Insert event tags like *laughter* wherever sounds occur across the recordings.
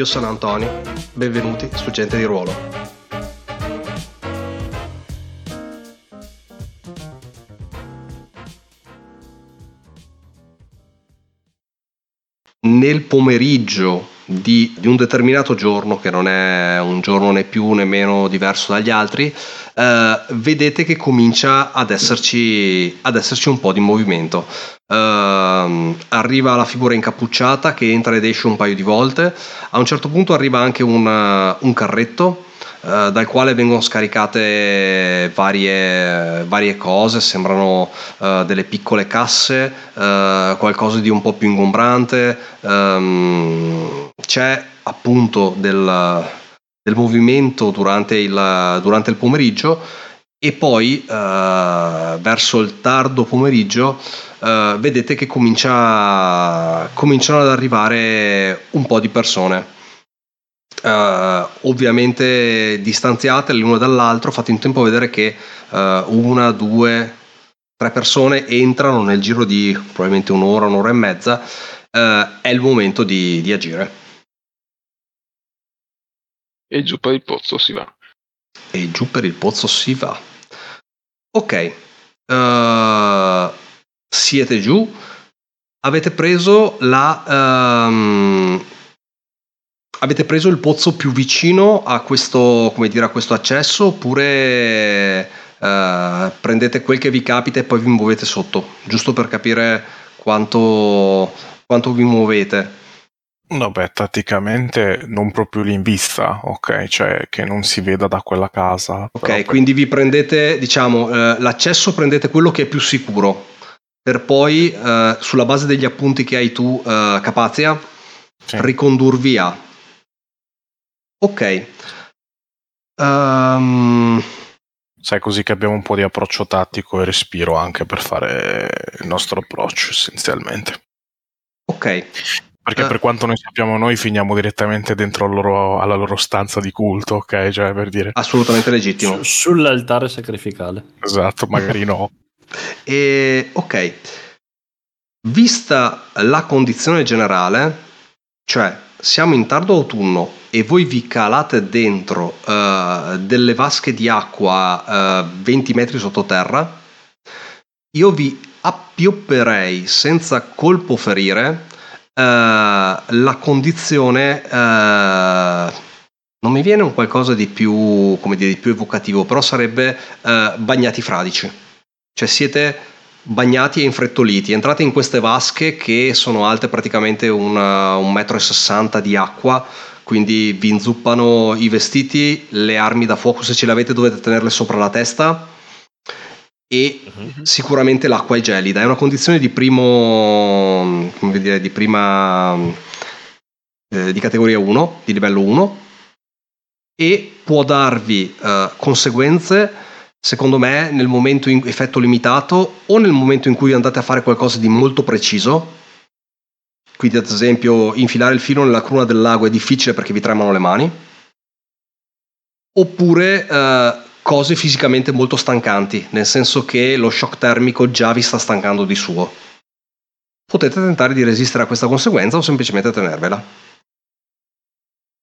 Io sono Antonio, benvenuti su Gente di Ruolo. Nel pomeriggio di, di, un determinato giorno, che non è un giorno né più né meno diverso dagli altri, eh, vedete che comincia ad esserci, ad esserci un po' di movimento. Uh, arriva la figura incappucciata che entra ed esce un paio di volte. A un certo punto arriva anche un, un carretto uh, dal quale vengono scaricate varie, varie cose, sembrano eh, delle piccole casse, qualcosa di un po' più ingombrante. Um, c'è appunto del, del movimento durante il, durante il pomeriggio e poi verso il tardo pomeriggio uh, vedete che comincia, cominciano ad arrivare un po' di persone. Uh, ovviamente distanziate l'uno dall'altro, fate in tempo a vedere che uh, una, due, tre persone entrano nel giro di probabilmente un'ora, un'ora e mezza. Uh, è il momento di, di, agire. E giù per il pozzo si va. E giù per il pozzo si va. Ok. Siete giù, avete preso la... Um, avete preso il pozzo più vicino a questo, come dire, a questo accesso oppure uh, prendete quel che vi capita e poi vi muovete sotto, giusto per capire quanto, quanto vi muovete? No, beh, tatticamente non proprio lì in vista, ok? Cioè che non si veda da quella casa. Ok, per... quindi vi prendete, diciamo, eh, l'accesso prendete quello che è più sicuro per poi, eh, sulla base degli appunti che hai tu, eh, Capazia, sì. ricondurvi a. Ok. Um... Sai così che abbiamo un po' di approccio tattico e respiro anche per fare il nostro approccio essenzialmente. Ok. Perché uh, per quanto noi sappiamo noi finiamo direttamente dentro loro, alla loro stanza di culto, ok? Cioè per dire. Assolutamente legittimo. Su, sull'altare sacrificale. Esatto, magari no. *laughs* E, ok, vista la condizione generale, cioè siamo in tardo autunno e voi vi calate dentro uh, delle vasche di acqua uh, eh, 20 metri sottoterra, io vi appiopperei senza colpo ferire uh, la condizione... non mi viene un qualcosa di più, come dire, di più evocativo, però sarebbe bagnati fradici. Cioè siete bagnati e infrettoliti, entrate in queste vasche che sono alte praticamente una, un metro e sessanta di acqua, quindi vi inzuppano i vestiti, le armi da fuoco se ce le avete dovete tenerle sopra la testa e uh-huh. sicuramente l'acqua è gelida, è una condizione di primo, come dire, di prima, eh, di categoria 1, di livello 1 e può darvi eh, conseguenze secondo me nel momento in effetto limitato o nel momento in cui andate a fare qualcosa di molto preciso. Quindi ad esempio infilare il filo nella cruna del lago è difficile perché vi tremano le mani. Oppure eh, cose fisicamente molto stancanti nel senso che lo shock termico già vi sta stancando di suo. Potete tentare di resistere a questa conseguenza o semplicemente tenervela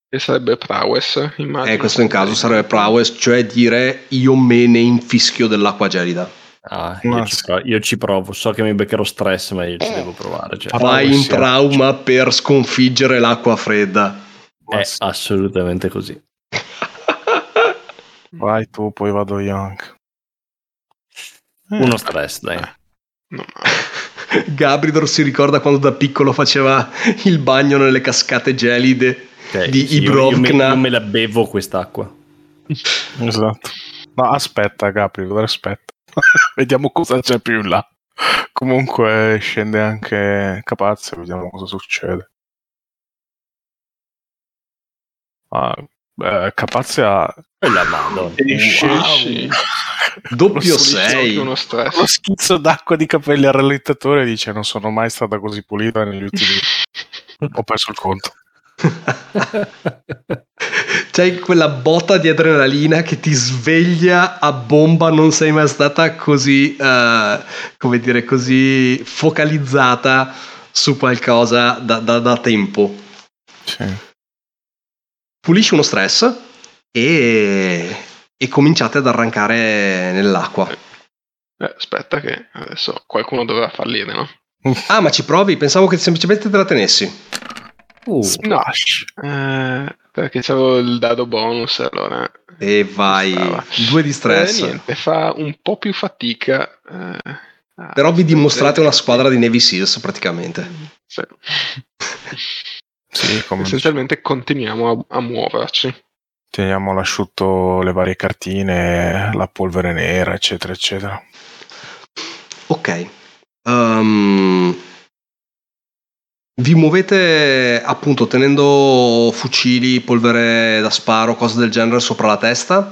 e sarebbe prowess, immagino. Eh, questo in caso sarebbe prowess, cioè dire io me ne infischio dell'acqua gelida. Ah, io, ci provo, io, ci provo, so che mi beccherò stress, ma io ci devo provare. Cioè. Vai in trauma per sconfiggere l'acqua fredda. È assolutamente così. *laughs* Vai tu, poi vado io anche. Uno stress, dai. No. *laughs* Gabridor si ricorda quando da piccolo faceva il bagno nelle cascate gelide Okay, di sì, Ibrovna. Io, io, me la bevo quest'acqua. *laughs* esatto. No, aspetta, Gabriel, aspetta. *laughs* vediamo cosa c'è più in là. Comunque scende anche Capazio, vediamo cosa succede. Ah, Beh, Capazia E la madonna. esce Wow. Doppio Lo 6. Uno schizzo d'acqua di capelli al rallentatore dice non sono mai stata così pulita negli ultimi... *laughs* Ho perso il conto. *laughs* C'hai quella botta di adrenalina che ti sveglia a bomba, non sei mai stata così, eh, come dire, così focalizzata su qualcosa da, da- da tempo. Sì. Pulisci uno stress e, e cominciate ad arrancare nell'acqua. Eh, aspetta che adesso qualcuno dovrà fallire, no? Ah, ma ci provi? Pensavo che semplicemente te la tenessi. Uh, Splash. Eh, perché c'avevo il dado bonus, allora... E vai, Stava. due di stress. Eh, niente, fa un po' più fatica. eh, Però vi dimostrate una squadra di Navy Seals praticamente. Sì. Sì, come Essenzialmente continuiamo a, a muoverci. teniamo all'asciutto le varie cartine, la polvere nera, eccetera, eccetera. Ok. Ehm, vi muovete appunto tenendo fucili, polvere da sparo, cose del genere sopra la testa,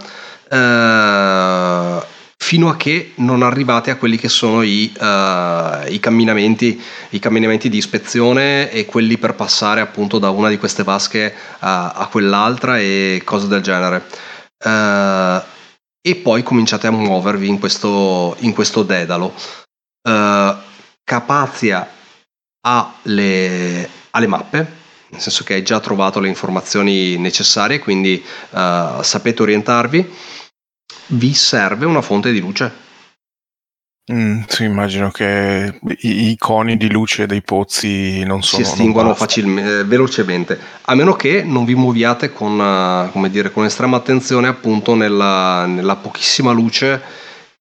eh, fino a che non arrivate a quelli che sono i, eh, i camminamenti, i camminamenti di ispezione e quelli per passare appunto da una di queste vasche a, a quell'altra e cose del genere. Eh, e poi cominciate a muovervi in questo, in questo dedalo. Eh, Capazia ha le, ha le mappe, nel senso che hai già trovato le informazioni necessarie, quindi eh, sapete orientarvi. Vi serve una fonte di luce. Mm, sì, immagino che i, i coni di luce dei pozzi non si sono... non bastano. facilmente, velocemente, a meno che non vi muoviate con, eh, come dire, con estrema attenzione appunto nella, nella pochissima luce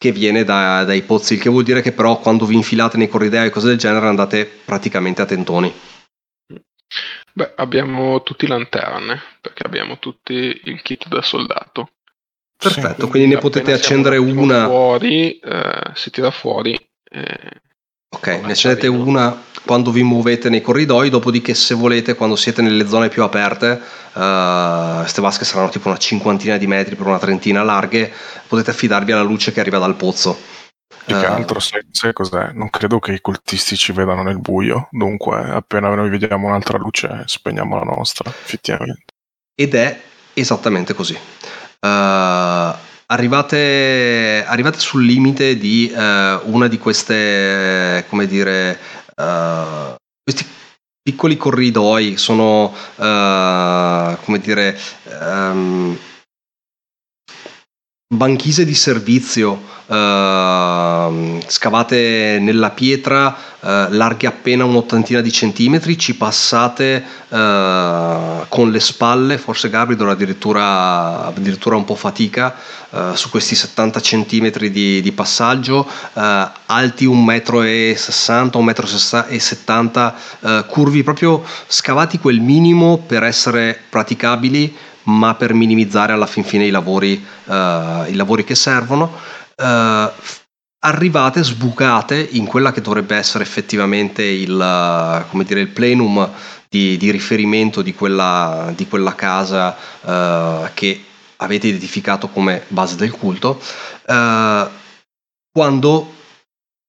che viene da- dai pozzi, il che vuol dire che però quando vi infilate nei corridoi e cose del genere andate praticamente a tentoni. Beh, abbiamo tutti lanterne, perché abbiamo tutti il kit da soldato. Perfetto, quindi ne potete accendere una. Fuori, eh, si tira fuori. eh, Ok, ne accendete una quando vi muovete nei corridoi, dopodiché se volete, quando siete nelle zone più aperte, queste vasche saranno tipo una cinquantina di metri per una trentina larghe, potete affidarvi alla luce che arriva dal pozzo. Più che Eh, altro, sai, sai cos'è? Non credo che i cultisti ci vedano nel buio, dunque appena noi vediamo un'altra luce spegniamo la nostra, effettivamente. Ed è esattamente così. Eh, arrivate, arrivate sul limite di eh, una di queste, come dire, eh, questi piccoli corridoi, sono, eh, come dire, ehm, banchise di servizio ehm, scavate nella pietra eh, larghe appena un'ottantina di centimetri ci passate eh, con le spalle forse Gabriel addirittura, addirittura un po' fatica eh, su questi 70 centimetri di, di passaggio eh, alti 1,60 m 1,70 m eh, curvi proprio scavati quel minimo per essere praticabili ma per minimizzare alla fin fine i lavori, eh, i lavori che servono, eh, arrivate, sbucate in quella che dovrebbe essere effettivamente il, eh, dire, il plenum di, di riferimento di quella, di quella casa eh, che avete identificato come base del culto, eh, quando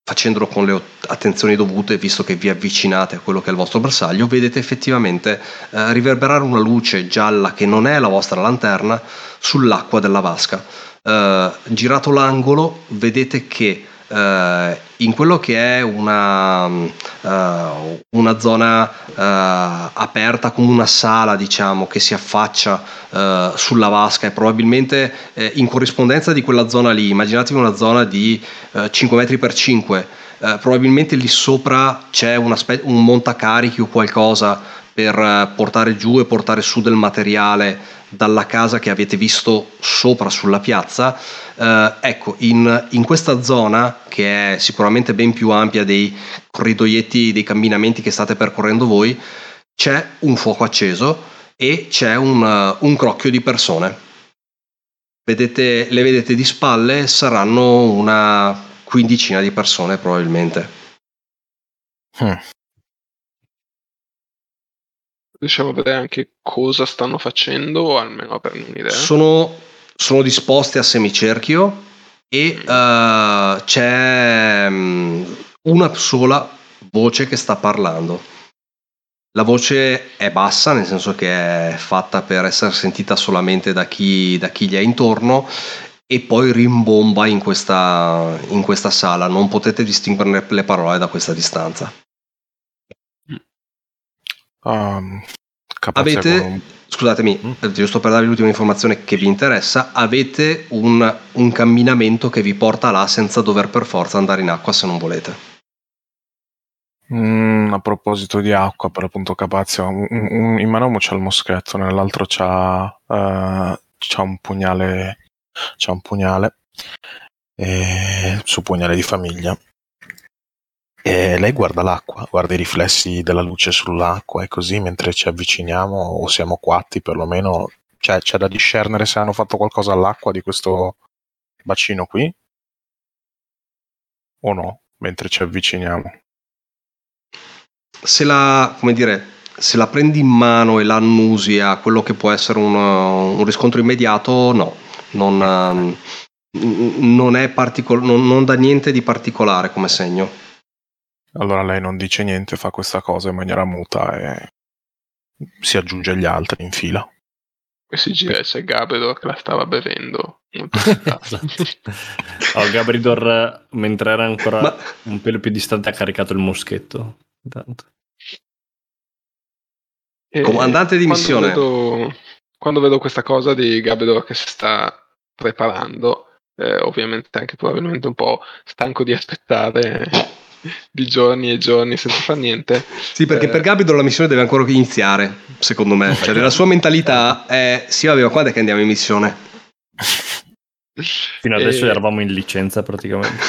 facendolo con le attenzioni dovute, visto che vi avvicinate a quello che è il vostro bersaglio, vedete effettivamente eh, riverberare una luce gialla che non è la vostra lanterna sull'acqua della vasca. Eh, girato l'angolo, vedete che eh, in quello che è una, eh, una zona eh, aperta come una sala, diciamo, che si affaccia eh, sulla vasca e probabilmente eh, in corrispondenza di quella zona lì, immaginatevi una zona di eh, 5 metri per 5, eh, probabilmente lì sopra c'è una spe- un montacarichi o qualcosa per eh, portare giù e portare su del materiale dalla casa che avete visto sopra sulla piazza. Eh, ecco, in, in questa zona, che è sicuramente ben più ampia dei corridoietti, dei camminamenti che state percorrendo voi, c'è un fuoco acceso e c'è un, uh, un crocchio di persone. Vedete, le vedete di spalle, saranno una quindicina di persone probabilmente. Hmm. Riusciamo a vedere anche cosa stanno facendo, o almeno averne un'idea. Sono, sono disposti a semicerchio e uh, c'è um, una sola voce che sta parlando. La voce è bassa, nel senso che è fatta per essere sentita solamente da chi, da chi gli è intorno e poi rimbomba in questa, in questa sala. Non potete distinguere le parole da questa distanza. Um, avete, con... scusatemi, mm? giusto per darvi l'ultima informazione che vi interessa, avete un, un camminamento che vi porta là senza dover per forza andare in acqua se non volete. Mm, a proposito di acqua, per appunto Capazio, un, un, in mano c'è il moschetto, nell'altro c'ha, uh, c'ha un pugnale, c'ha un pugnale, e, suo pugnale di famiglia. E lei guarda l'acqua, guarda i riflessi della luce sull'acqua e così mentre ci avviciniamo o siamo quatti perlomeno, cioè c'è da discernere se hanno fatto qualcosa all'acqua di questo bacino qui o no, mentre ci avviciniamo se la, come dire, se la prendi in mano e la annusi a quello che può essere un, un riscontro immediato, no, non, um, non, particol- non, non dà niente di particolare come segno. Allora lei non dice niente, fa questa cosa in maniera muta e si aggiunge agli altri in fila. E si gira e c'è Gabridor che la stava bevendo. *laughs* oh, Gabridor, mentre era ancora Ma... un pelo più distante, ha caricato il moschetto. Intanto. Comandante di missione. Quando vedo, quando vedo questa cosa di Gabridor che si sta preparando, eh, ovviamente anche probabilmente un po' stanco di aspettare di giorni e giorni senza fare niente. Sì, perché eh, per Gabridor la missione deve ancora iniziare, secondo me. Cioè, la sua mentalità è sì, vabbè, quando è che andiamo in missione? Fino adesso e... eravamo in licenza praticamente.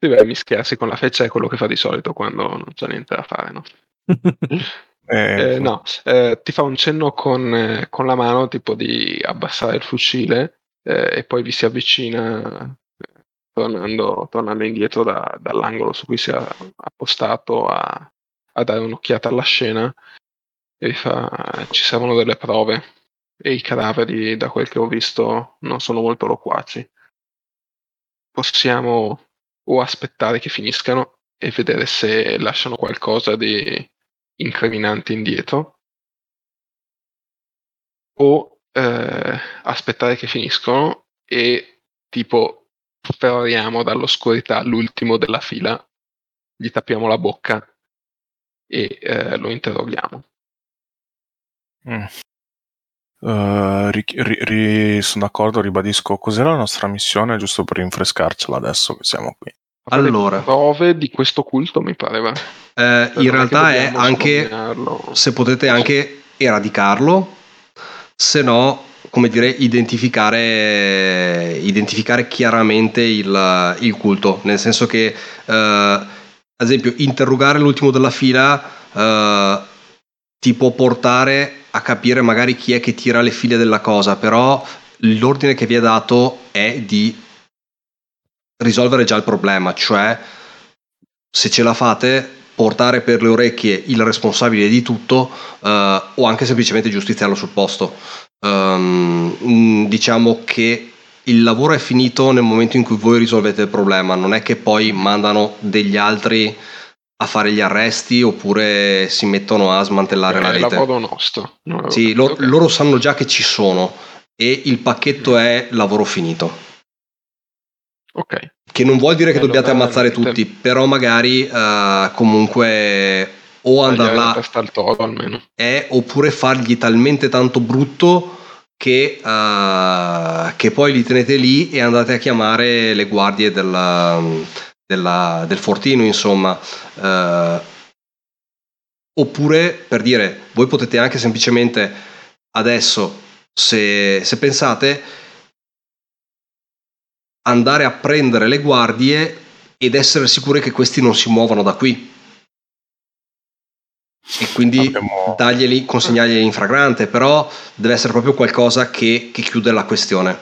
Sì, beh, mischiarsi con la feccia è quello che fa di solito quando non c'è niente da fare, no? *laughs* eh, eh, no, eh, ti fa un cenno con, eh, con, la mano tipo di abbassare il fucile eh, e poi vi si avvicina tornando, tornando indietro da, dall'angolo su cui si è appostato a, a, dare un'occhiata alla scena e fa ci servono delle prove. E i cadaveri da quel che ho visto non sono molto loquaci. Possiamo o aspettare che finiscano e vedere se lasciano qualcosa di incriminante indietro o eh, aspettare che finiscono e tipo ferriamo dall'oscurità l'ultimo della fila gli tappiamo la bocca e eh, lo interroghiamo mm. Uh, ri, ri, ri, sono d'accordo, ribadisco cos'era la nostra missione, giusto per rinfrescarcela adesso che siamo qui. Allora, prove di questo culto mi pareva. Eh, in realtà è anche se potete anche eradicarlo, se no, come dire, identificare, identificare chiaramente il, il, culto, nel senso che, eh, ad esempio, interrogare l'ultimo della fila eh, ti può portare a capire magari chi è che tira le file della cosa, però l'ordine che vi è dato è di risolvere già il problema, cioè se ce la fate portare per le orecchie il responsabile di tutto eh, o anche semplicemente giustiziarlo sul posto. Um, diciamo che il lavoro è finito nel momento in cui voi risolvete il problema, non è che poi mandano degli altri a fare gli arresti oppure si mettono a smantellare eh, la rete. È lavoro nostro. Sì, lo, okay. loro sanno già che ci sono e il pacchetto è lavoro finito. Ok. Che non vuol dire che allora, dobbiate ammazzare tutti, però magari uh, comunque o andare là toro, almeno. È, oppure fargli talmente tanto brutto che, uh, che, poi li tenete lì e andate a chiamare le guardie della, della, del fortino, insomma. Uh, oppure per dire, voi potete anche semplicemente adesso, se, se pensate, andare a prendere le guardie ed essere sicuri che questi non si muovano da qui. E quindi Abbiamo... darglieli, consegnarglieli in fragrante, però deve essere proprio qualcosa che, che chiude la questione.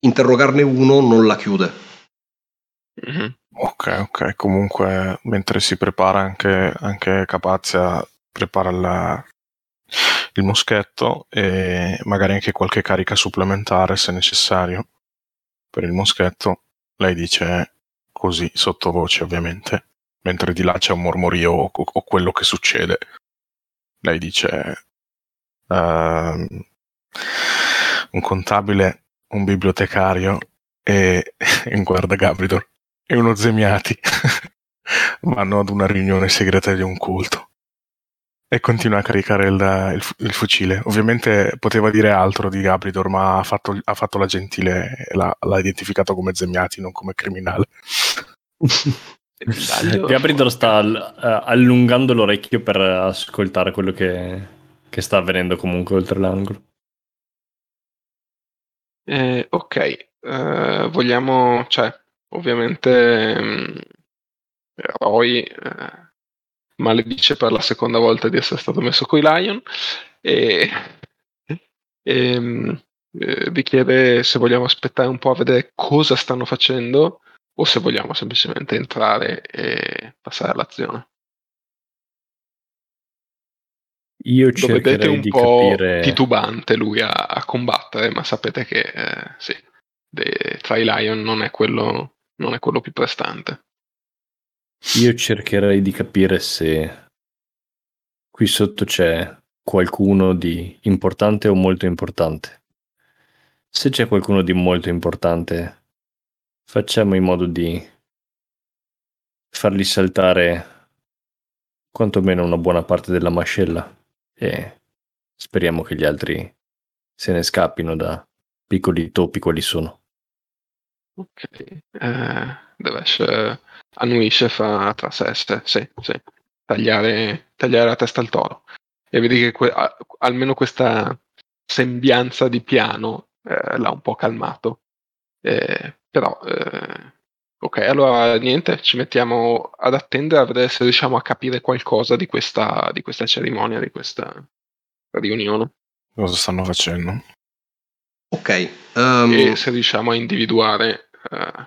Interrogarne uno non la chiude. Mm-hmm. Ok, ok. Comunque, mentre si prepara anche, anche Capazia, prepara la, il moschetto e magari anche qualche carica supplementare se necessario per il moschetto. Lei dice così, sottovoce ovviamente, mentre di là c'è un mormorio o, o quello che succede. Lei dice uh, un contabile, un bibliotecario e, un *laughs* guarda Gabridor e uno Zemiati *laughs* vanno ad una riunione segreta di un culto e continua a caricare il, il, il, fucile. Ovviamente poteva dire altro di Gabridor, ma ha fatto, ha fatto la gentile l'ha, l'ha, identificato come Zemiati, non come criminale. *laughs* Gabridor sta uh, allungando l'orecchio per ascoltare quello che, che sta avvenendo comunque oltre l'angolo. Eh, ok, uh, vogliamo, cioè, ovviamente um, Roy uh, maledice per la seconda volta di essere stato messo coi Lion e, e um, eh, vi chiede se vogliamo aspettare un po' a vedere cosa stanno facendo o se vogliamo semplicemente entrare e passare all'azione. Io Lo vedete un po' capire... titubante lui a, a, combattere, ma sapete che eh, sì, de, tra i Lion non è, quello, non è quello più prestante. Io cercherei di capire se qui sotto c'è qualcuno di importante o molto importante. Se c'è qualcuno di molto importante, facciamo in modo di fargli saltare quantomeno una buona parte della mascella e speriamo che gli altri se ne scappino da piccoli topi quali sono. Ok, eh, deve essere annuisce fa tra sé, sì, sì. Tagliare, tagliare la testa al toro. E vedi che que- almeno questa sembianza di piano eh, l'ha un po' calmato. Eh, però, eh, ok, allora niente, ci mettiamo ad attendere a vedere se riusciamo a capire qualcosa di questa, di questa cerimonia, di questa riunione. Cosa stanno facendo? Ok. Um... E se riusciamo a individuare uh,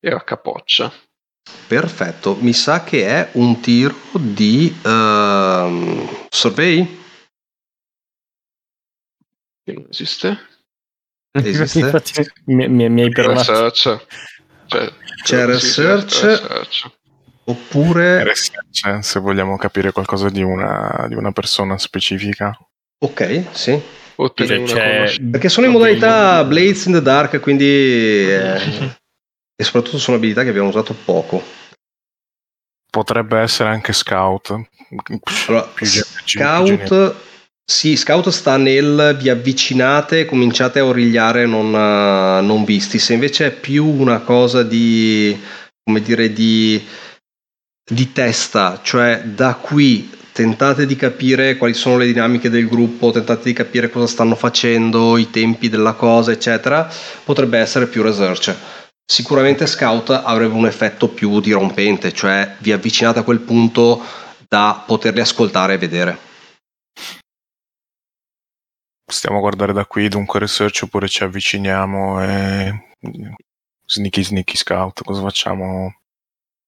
era capoccia. Perfetto, mi sa che è un tiro di uh, survey. Che non esiste. Esiste? Infatti, mi, mi, mi hai perdonato. Research. Cioè, C'è research, research. Oppure... Research, se vogliamo capire qualcosa di una, di una persona specifica. Ok, sì. Perché sono in modalità Blades in the Dark, quindi... *laughs* Eh, e soprattutto sono abilità che abbiamo usato poco. Potrebbe essere anche Scout. Allora, scout, sì, Scout sta nel vi avvicinate, cominciate a origliare non, non visti. Se invece è più una cosa di, come dire, di, di testa, cioè da qui tentate di capire quali sono le dinamiche del gruppo, tentate di capire cosa stanno facendo, i tempi della cosa, eccetera, potrebbe essere più research Sicuramente Scout avrebbe un effetto più dirompente, cioè vi avvicinate a quel punto da poterli ascoltare e vedere. Stiamo a guardare da qui, dunque research oppure ci avviciniamo e... Sneaky sneaky scout, cosa facciamo?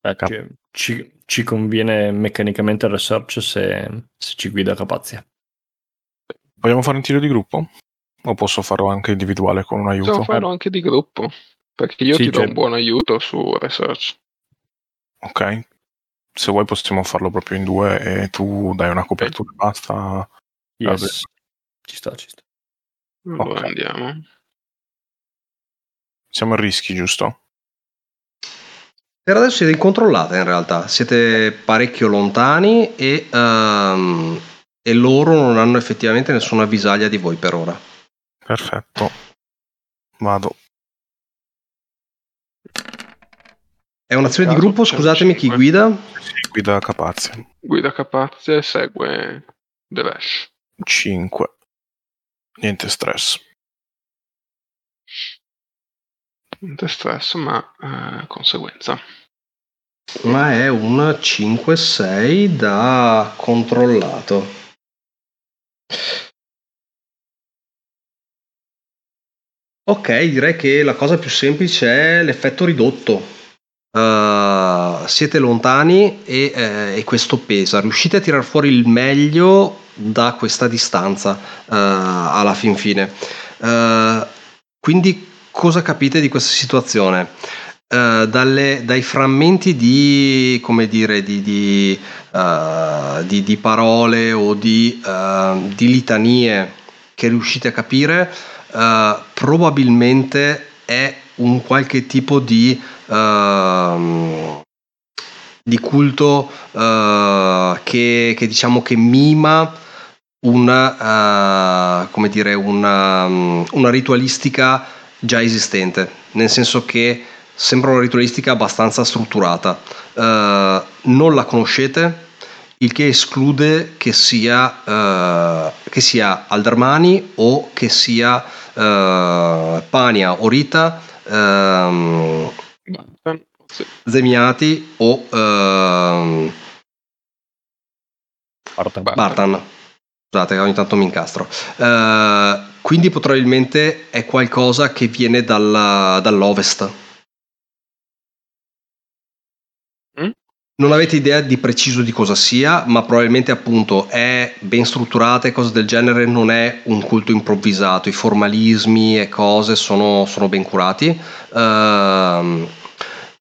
Eh, Cap- ci, ci, conviene meccanicamente il research se, se ci guida Capazia. Vogliamo fare un tiro di gruppo? O posso farlo anche individuale con un aiuto? Possiamo farlo anche di gruppo. Perché io sì, ti do un certo. buon aiuto su research. Ok. Se vuoi possiamo farlo proprio in due e tu dai una copertura e basta. Yes. Ci sta, ci sta. Allora okay. andiamo. Siamo a rischi, giusto? Per adesso siete incontrollate in realtà, siete parecchio lontani e, um, e loro non hanno effettivamente nessuna avvisaglia di voi per ora. Perfetto. Vado. È un'azione di gruppo, scusatemi, chi guida? guida Capazia. Guida Capazia e segue The Vash. 5. Niente stress. Niente stress, ma eh, conseguenza. Ma è un 5-6 da controllato. Ok, direi che la cosa più semplice è l'effetto ridotto Uh, siete lontani e, eh, e, questo pesa. Riuscite a tirar fuori il meglio da questa distanza uh, alla fin fine. Uh, quindi cosa capite di questa situazione? Dalle, dai frammenti di, dire, di, di, di, di parole o di, di, litanie che riuscite a capire, probabilmente è un qualche tipo di uh, di culto uh, che, che, diciamo che mima una, uh, come dire, una, um, una ritualistica già esistente, nel senso che sembra una ritualistica abbastanza strutturata. Uh, non la conoscete, il che esclude che sia, che sia Aldermani o che sia Pania o Rita um, sì. Zemiati o uh, Bartan. Bartan. Scusate, ogni tanto mi incastro. Uh, quindi probabilmente è qualcosa che viene dalla, dall'ovest. Mm? Non avete idea di preciso di cosa sia, ma probabilmente appunto è ben strutturata e cose del genere, non è un culto improvvisato, i formalismi e cose sono, sono ben curati. Uh,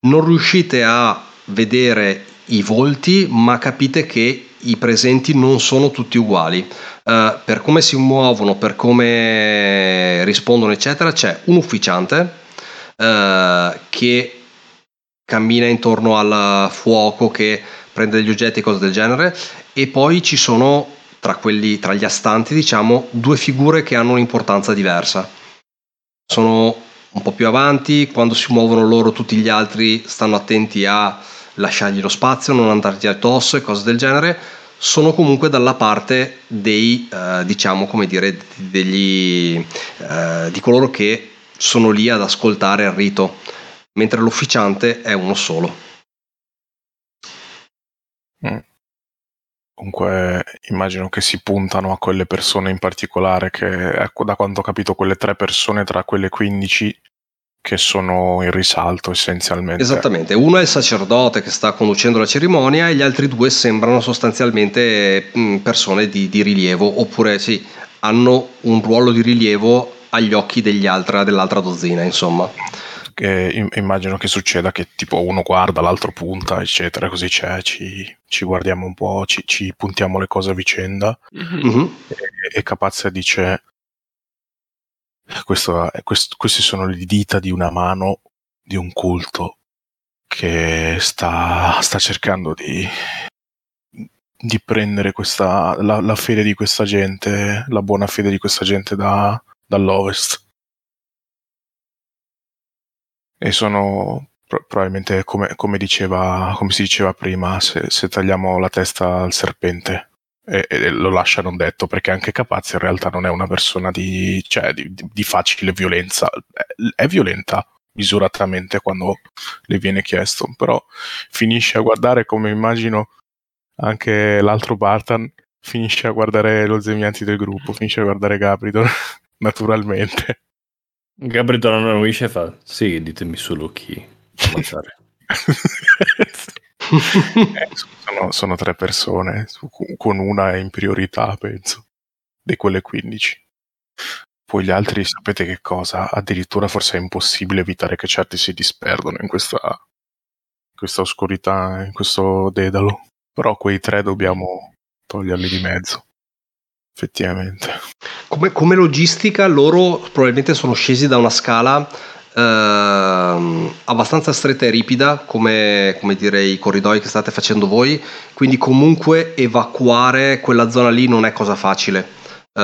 non riuscite a vedere i volti, ma capite che i presenti non sono tutti uguali. Uh, per come si muovono, per come rispondono, eccetera, c'è un ufficiante uh, che cammina intorno al fuoco, che prende degli oggetti e cose del genere, e poi ci sono tra, quelli, tra gli astanti, diciamo, due figure che hanno un'importanza diversa. Sono un po' più avanti, quando si muovono loro tutti gli altri stanno attenti a lasciargli lo spazio, non andargli addosso e cose del genere, sono comunque dalla parte dei, eh, diciamo, come dire, degli, eh, di coloro che sono lì ad ascoltare il rito, mentre l'ufficiante è uno solo. Mm. Comunque immagino che si puntano a quelle persone in particolare che, ecco, da quanto ho capito, quelle tre persone tra quelle 15 che sono in risalto essenzialmente. Esattamente, uno è il sacerdote che sta conducendo la cerimonia e gli altri due sembrano sostanzialmente persone di, di rilievo, oppure sì, hanno un ruolo di rilievo agli occhi altra, dell'altra dozzina, insomma che immagino che succeda che tipo uno guarda, l'altro punta, eccetera, così c'è, ci, ci guardiamo un po', ci, ci, puntiamo le cose a vicenda. Mm-hmm. e, e Capazia dice questo, quest, queste sono le dita di una mano di un culto che sta, sta cercando di, di prendere questa, la, la, fede di questa gente, la buona fede di questa gente da, dall'ovest e sono probabilmente come, come, diceva, come si diceva prima, se, se, tagliamo la testa al serpente e, e, lo lascia non detto, perché anche Capazzi in realtà non è una persona di, cioè, di, di facile violenza, è, è, violenta misuratamente quando le viene chiesto, però finisce a guardare come immagino anche l'altro Bartan, finisce a guardare lo zemianti del gruppo, finisce a guardare Gabridor, *laughs* naturalmente. Gabriele annuisce e fa: Sì, ditemi solo chi ammazzare. *laughs* eh, sono, sono, tre persone, con una in priorità, penso, di quelle 15. Poi gli altri sapete che cosa? Addirittura forse è impossibile evitare che certi si disperdono in questa, questa oscurità, in questo dedalo. Però quei tre dobbiamo toglierli di mezzo effettivamente. Come, come, logistica loro probabilmente sono scesi da una scala eh, abbastanza stretta e ripida come, come dire i corridoi che state facendo voi, quindi comunque evacuare quella zona lì non è cosa facile. Eh,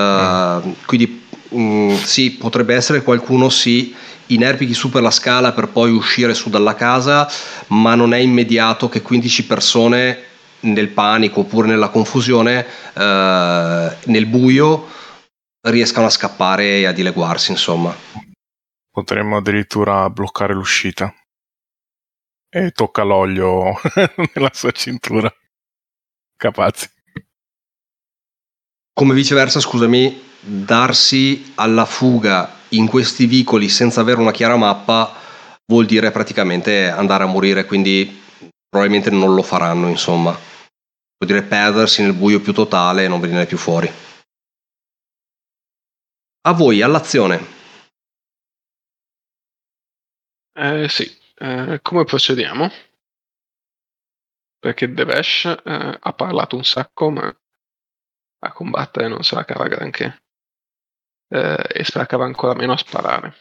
mm. Quindi mh, sì, potrebbe essere qualcuno si inerpichi su per la scala per poi uscire su dalla casa, ma non è immediato che 15 persone nel panico oppure nella confusione, eh, nel buio, riescano a scappare e a dileguarsi, insomma. Potremmo addirittura bloccare l'uscita. E tocca l'olio *laughs* nella sua cintura. Capazzi. Come viceversa, scusami, darsi alla fuga in questi vicoli senza avere una chiara mappa vuol dire praticamente andare a morire, quindi probabilmente non lo faranno, insomma. Vuol dire perdersi nel buio più totale e non venire più fuori. A voi, all'azione. Eh, sì, eh, come procediamo? Perché Devesh eh, ha parlato un sacco, ma a combattere non se la cava granché. Eh, e se la cava ancora meno a sparare.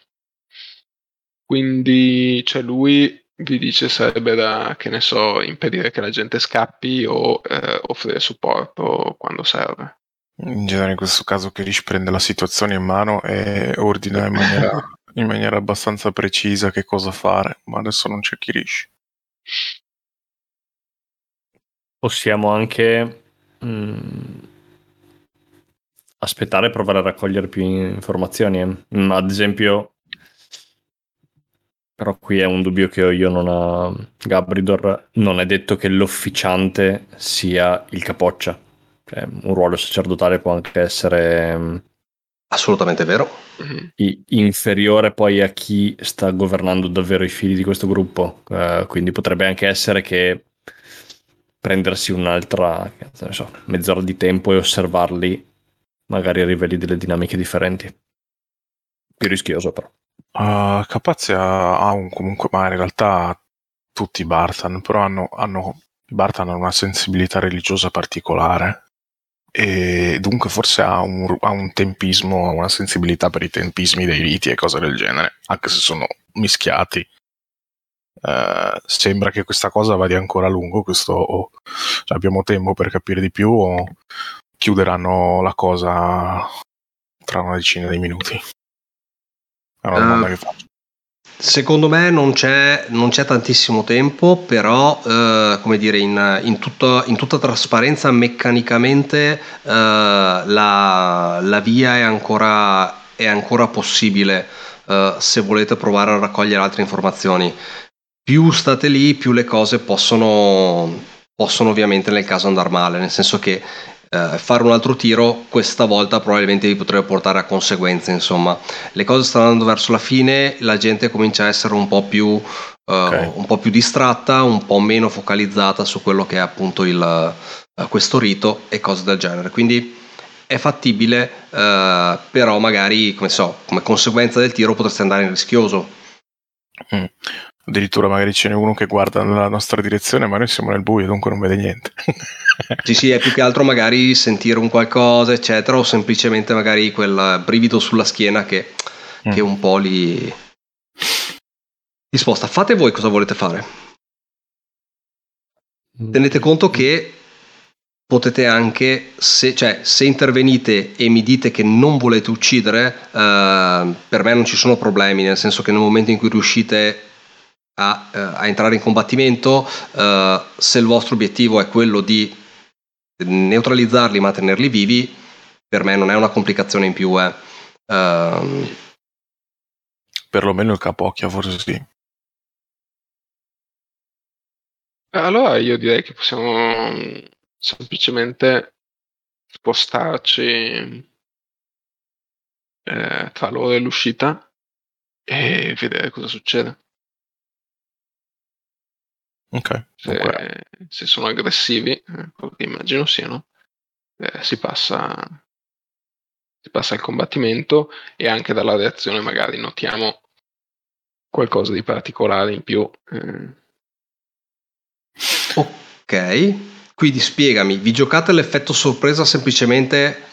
Quindi, cioè lui vi dice sarebbe da, che ne so, impedire che la gente scappi o eh, offrire supporto quando serve. In genere in questo caso Kirish prende la situazione in mano e ordina in maniera, *laughs* in maniera abbastanza precisa che cosa fare, ma adesso non c'è Kirish. Possiamo anche mh, mm, aspettare e provare a raccogliere più informazioni. Mm, ad esempio, però qui è un dubbio che ho io, non ha Gabridor. Non è detto che l'officiante sia il capoccia. Cioè, un ruolo sacerdotale può anche essere mm, assolutamente vero. Mhm. Inferiore poi a chi sta governando davvero i fili di questo gruppo. Uh, quindi potrebbe anche essere che prendersi un'altra so, mezz'ora di tempo e osservarli magari riveli delle dinamiche differenti. Più rischioso però. Uh, Capazia ha un comunque, ma in realtà tutti i Bartan, però hanno, hanno, i Bartan hanno una sensibilità religiosa particolare e dunque forse ha un, ha un tempismo, una sensibilità per i tempismi dei riti e cose del genere, anche se sono mischiati. Uh, sembra che questa cosa vada ancora a lungo, questo, oh, cioè abbiamo tempo per capire di più o chiuderanno la cosa tra una decina di minuti. È una domanda uh, che faccio. Secondo me non c'è, non c'è tantissimo tempo, però eh, come dire, in, in, tutto, in, tutta trasparenza meccanicamente eh, la, la, via è ancora, è ancora possibile eh, se volete provare a raccogliere altre informazioni. Più state lì, più le cose possono, possono ovviamente nel caso andare male, nel senso che eh, fare un altro tiro questa volta probabilmente vi potrebbe portare a conseguenze insomma le cose stanno andando verso la fine la gente comincia a essere un po' più uh, okay. un po' più distratta un po' meno focalizzata su quello che è appunto il, uh, questo rito e cose del genere quindi è fattibile uh, però magari come so come conseguenza del tiro potreste andare in rischioso mm. Addirittura magari ce n'è uno che guarda nella nostra direzione, ma noi siamo nel buio, dunque non vede niente. *laughs* sì, sì, è più che altro magari sentire un qualcosa, eccetera, o semplicemente magari quel brivido sulla schiena che, mm. che un po' li, li sposta. Fate voi cosa volete fare. Tenete conto che potete anche, se, cioè, se intervenite e mi dite che non volete uccidere, eh, per me non ci sono problemi, nel senso che nel momento in cui riuscite a, eh, a entrare in combattimento eh, se il vostro obiettivo è quello di neutralizzarli ma tenerli vivi per me non è una complicazione in più eh. uh... perlomeno il capocchia forse sì allora io direi che possiamo semplicemente spostarci eh, tra loro e l'uscita e vedere cosa succede Ok. Se, se sono aggressivi, eh, che immagino siano, eh, si passa si passa al combattimento e anche dalla reazione magari notiamo qualcosa di particolare in più. Eh. Ok, quindi spiegami, vi giocate l'effetto sorpresa semplicemente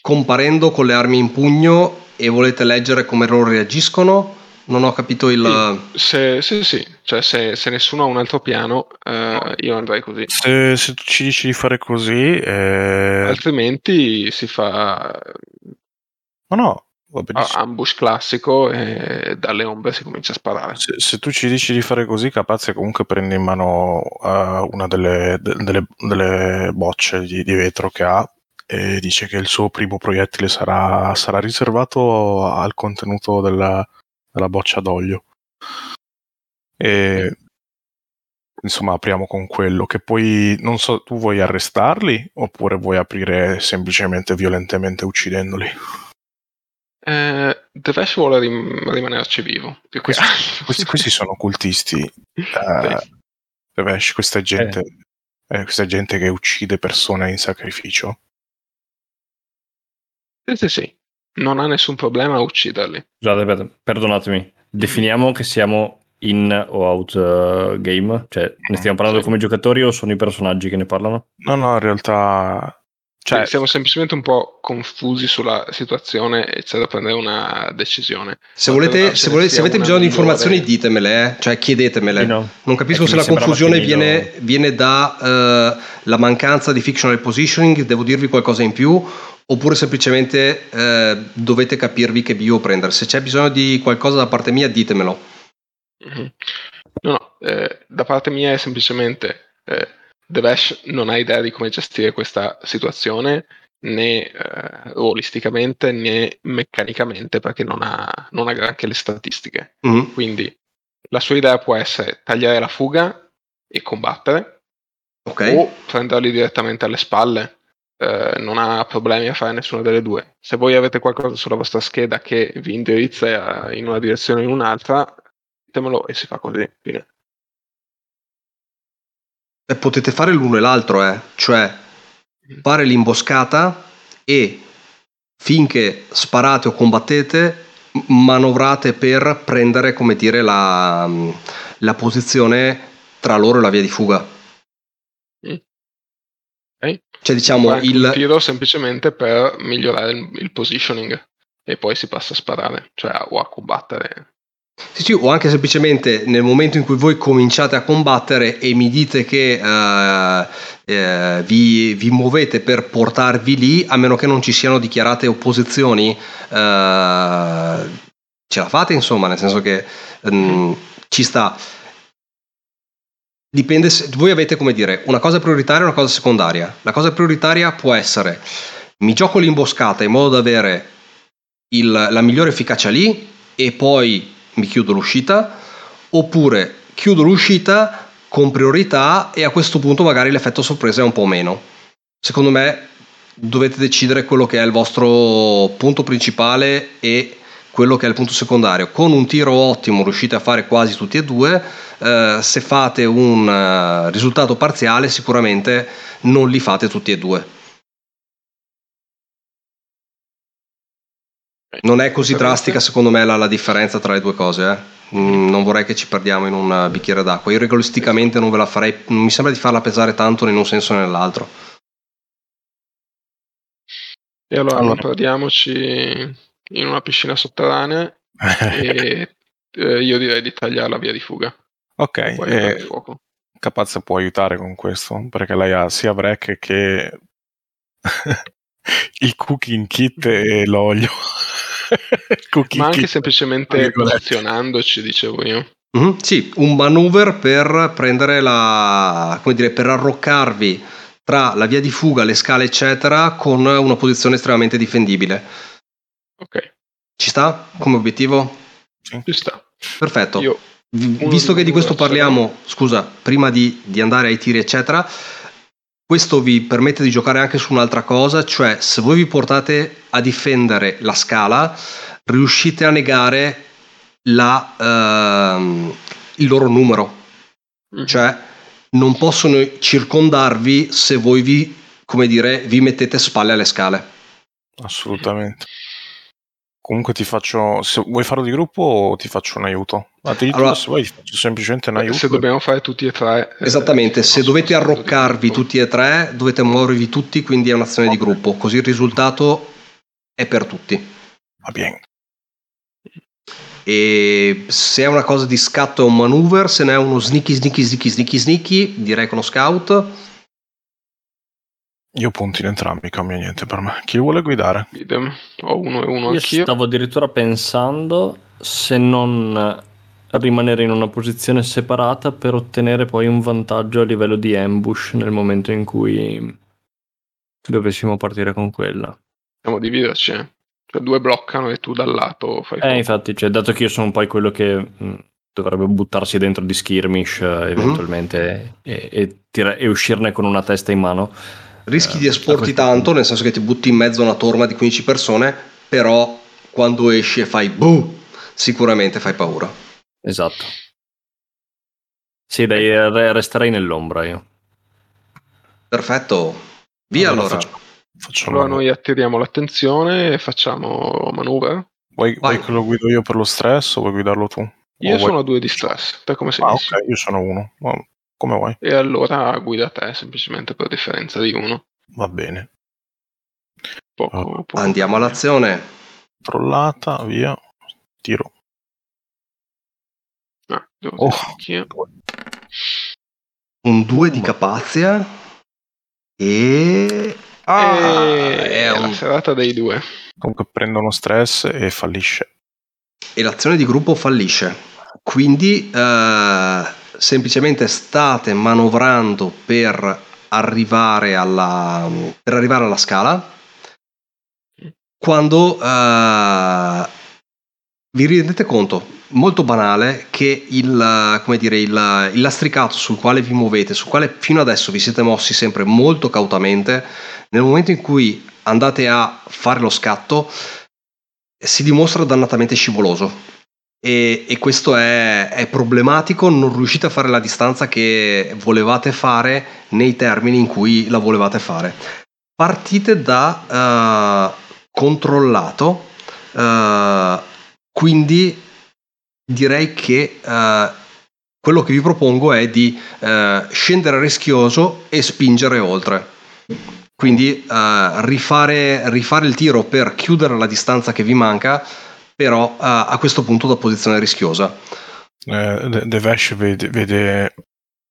comparendo con le armi in pugno e volete leggere come loro reagiscono non ho capito il... Sì, sì, sì. Cioè, se, se, nessuno ha un altro piano, eh, io andrei così. Se, se, tu ci dici di fare così... Eh... Altrimenti si fa... No, no. Ambush classico e dalle ombre si comincia a sparare. Se, se, tu ci dici di fare così, Capazze comunque prende in mano uh, una delle, de, delle, delle bocce di, di, vetro che ha e dice che il suo primo proiettile sarà, sarà riservato al contenuto della, della boccia d'olio. E insomma apriamo con quello che poi non so tu vuoi arrestarli oppure vuoi aprire semplicemente violentemente uccidendoli Eh, Devesh vuole rim- rimanerci vivo. Questi, questi, questi, sono cultisti. *laughs* Uh, Devesh, questa gente, eh. Eh, questa gente che uccide persone in sacrificio. Sì, sì, sì. Non ha nessun problema a ucciderli. Scusate, perdonatemi. Definiamo che siamo in o out uh, game? Cioè, ne stiamo parlando sì. come giocatori o sono i personaggi che ne parlano? No, no, in realtà cioè, siamo semplicemente un po' confusi sulla situazione e c'è da prendere una decisione. Se, volete, se, volete, se avete bisogno di informazioni, ditemele, eh? cioè chiedetemele. No. Non capisco se la confusione viene, viene da uh, la mancanza di fictional positioning, devo dirvi qualcosa in più, oppure semplicemente uh, dovete capirvi che bio prendere. Se c'è bisogno di qualcosa da parte mia, ditemelo. Mm-hmm. No, no, eh, da parte mia è semplicemente eh, Devesh non ha idea di come gestire questa situazione né eh, ruolisticamente né meccanicamente perché non ha, non ha granché le statistiche. Mm. Quindi la sua idea può essere tagliare la fuga e combattere okay. o prenderli direttamente alle spalle. Eh, non ha problemi a fare nessuna delle due. Se voi avete qualcosa sulla vostra scheda che vi indirizza in una direzione o in un'altra, ditemelo e si fa così. Fine. Eh, potete fare l'uno e l'altro, eh. cioè fare l'imboscata e finché sparate o combattete manovrate per prendere come dire la, la posizione tra loro e la via di fuga. Mm. Okay. Cioè diciamo il tiro semplicemente per migliorare il, il positioning e poi si passa a sparare, cioè o a combattere. Sì, sì, o anche semplicemente nel momento in cui voi cominciate a combattere e mi dite che uh, uh, vi, vi, muovete per portarvi lì, a meno che non ci siano dichiarate opposizioni, uh, ce la fate insomma, nel senso che um, ci sta. Dipende se voi avete come dire una cosa prioritaria e una cosa secondaria. La cosa prioritaria può essere mi gioco l'imboscata in modo da avere il, la migliore efficacia lì e poi mi chiudo l'uscita, oppure chiudo l'uscita con priorità e a questo punto magari l'effetto sorpresa è un po' meno. Secondo me dovete decidere quello che è il vostro punto principale e quello che è il punto secondario. Con un tiro ottimo riuscite a fare quasi tutti e due, eh, se fate un uh, risultato parziale sicuramente non li fate tutti e due. Non è così drastica secondo me la, la differenza tra le due cose, eh? mm, non vorrei che ci perdiamo in un bicchiere d'acqua. Io regolisticamente non ve la farei, non mi sembra di farla pesare tanto in un senso o nell'altro. E allora, allora. perdiamoci in una piscina sotterranea *laughs* e eh, io direi di tagliare la via di fuga. Ok, eh, Capazza può aiutare con questo perché lei ha sia break che *laughs* il cooking kit e l'olio. *laughs* Ma anche semplicemente posizionandoci, dicevo io. Mm-hmm, sì, un maneuver per prendere la. come dire, per arroccarvi tra la via di fuga, le scale, eccetera, con una posizione estremamente difendibile. Ok. Ci sta come obiettivo? Ci sta. Perfetto. Io, Visto che di questo parliamo, scusa, prima di, di andare ai tiri, eccetera, questo vi permette di giocare anche su un'altra cosa, cioè se voi vi portate a difendere la scala, riuscite a negare la, uh, il loro numero. Mm. Cioè non possono circondarvi se voi vi, come dire, vi mettete spalle alle scale. Assolutamente. Comunque ti faccio, se vuoi farlo di gruppo o ti faccio un aiuto? Addirittura allora, se vuoi faccio semplicemente un aiuto. Se dobbiamo fare tutti e tre. Eh, Esattamente, se dovete arroccarvi tutti e tre dovete muovervi tutti, quindi è un'azione okay. di gruppo, così il risultato è per tutti. Va bene. E se è una cosa di scatto è un maneuver, se ne è uno sneaky sneaky sneaky sneaky sneaky, direi con lo scout io punto in entrambi, cambia niente per me. Chi vuole guidare? Idem. Ho uno e uno Io anch'io. stavo addirittura pensando se non rimanere in una posizione separata per ottenere poi un vantaggio a livello di ambush nel momento in cui dovessimo partire con quella. Possiamo dividerci. Eh. Cioè due bloccano e tu dal lato fai... Eh, infatti, cioè, dato che io sono poi quello che mh, dovrebbe buttarsi dentro di skirmish uh, eventualmente mm-hmm. e, e, tira- e uscirne con una testa in mano rischi di esporti tanto, nel senso che ti butti in mezzo a una torma di 15 persone, però quando esci e fai buh, sicuramente fai paura. Esatto. Sì, dai, resterei nell'ombra io. Perfetto. Via allora. allora. Facciamo, facciamo allora noi attiriamo l'attenzione e facciamo manovra. Vuoi, vuoi, che lo guido io per lo stress o vuoi guidarlo tu? Io o sono vuoi... due di stress, te come sei ah, ok, io sono uno. Come vuoi? E allora guida te, semplicemente per differenza di uno. Va bene. Poco, uh, poco Andiamo all'azione. Trollata, via. Tiro. Ah, devo oh. Un 2 di capazia e... Ah, e... è un... la serata dei due. Comunque prendono stress e fallisce. E l'azione di gruppo fallisce. Quindi eh, semplicemente state manovrando per arrivare alla, per arrivare alla scala. Quando eh, vi rendete conto, molto banale, che il, dire, il, il lastricato sul quale vi muovete, sul quale fino adesso vi siete mossi sempre molto cautamente, nel momento in cui andate a fare lo scatto, si dimostra dannatamente scivoloso. E, e questo è, è, problematico, non riuscite a fare la distanza che volevate fare nei termini in cui la volevate fare. Partite da uh, controllato, uh, quindi direi che uh, quello che vi propongo è di scendere rischioso e spingere oltre. Quindi rifare, rifare, il tiro per chiudere la distanza che vi manca, però uh, a questo punto da posizione rischiosa. Eh, Devesh vede, vede,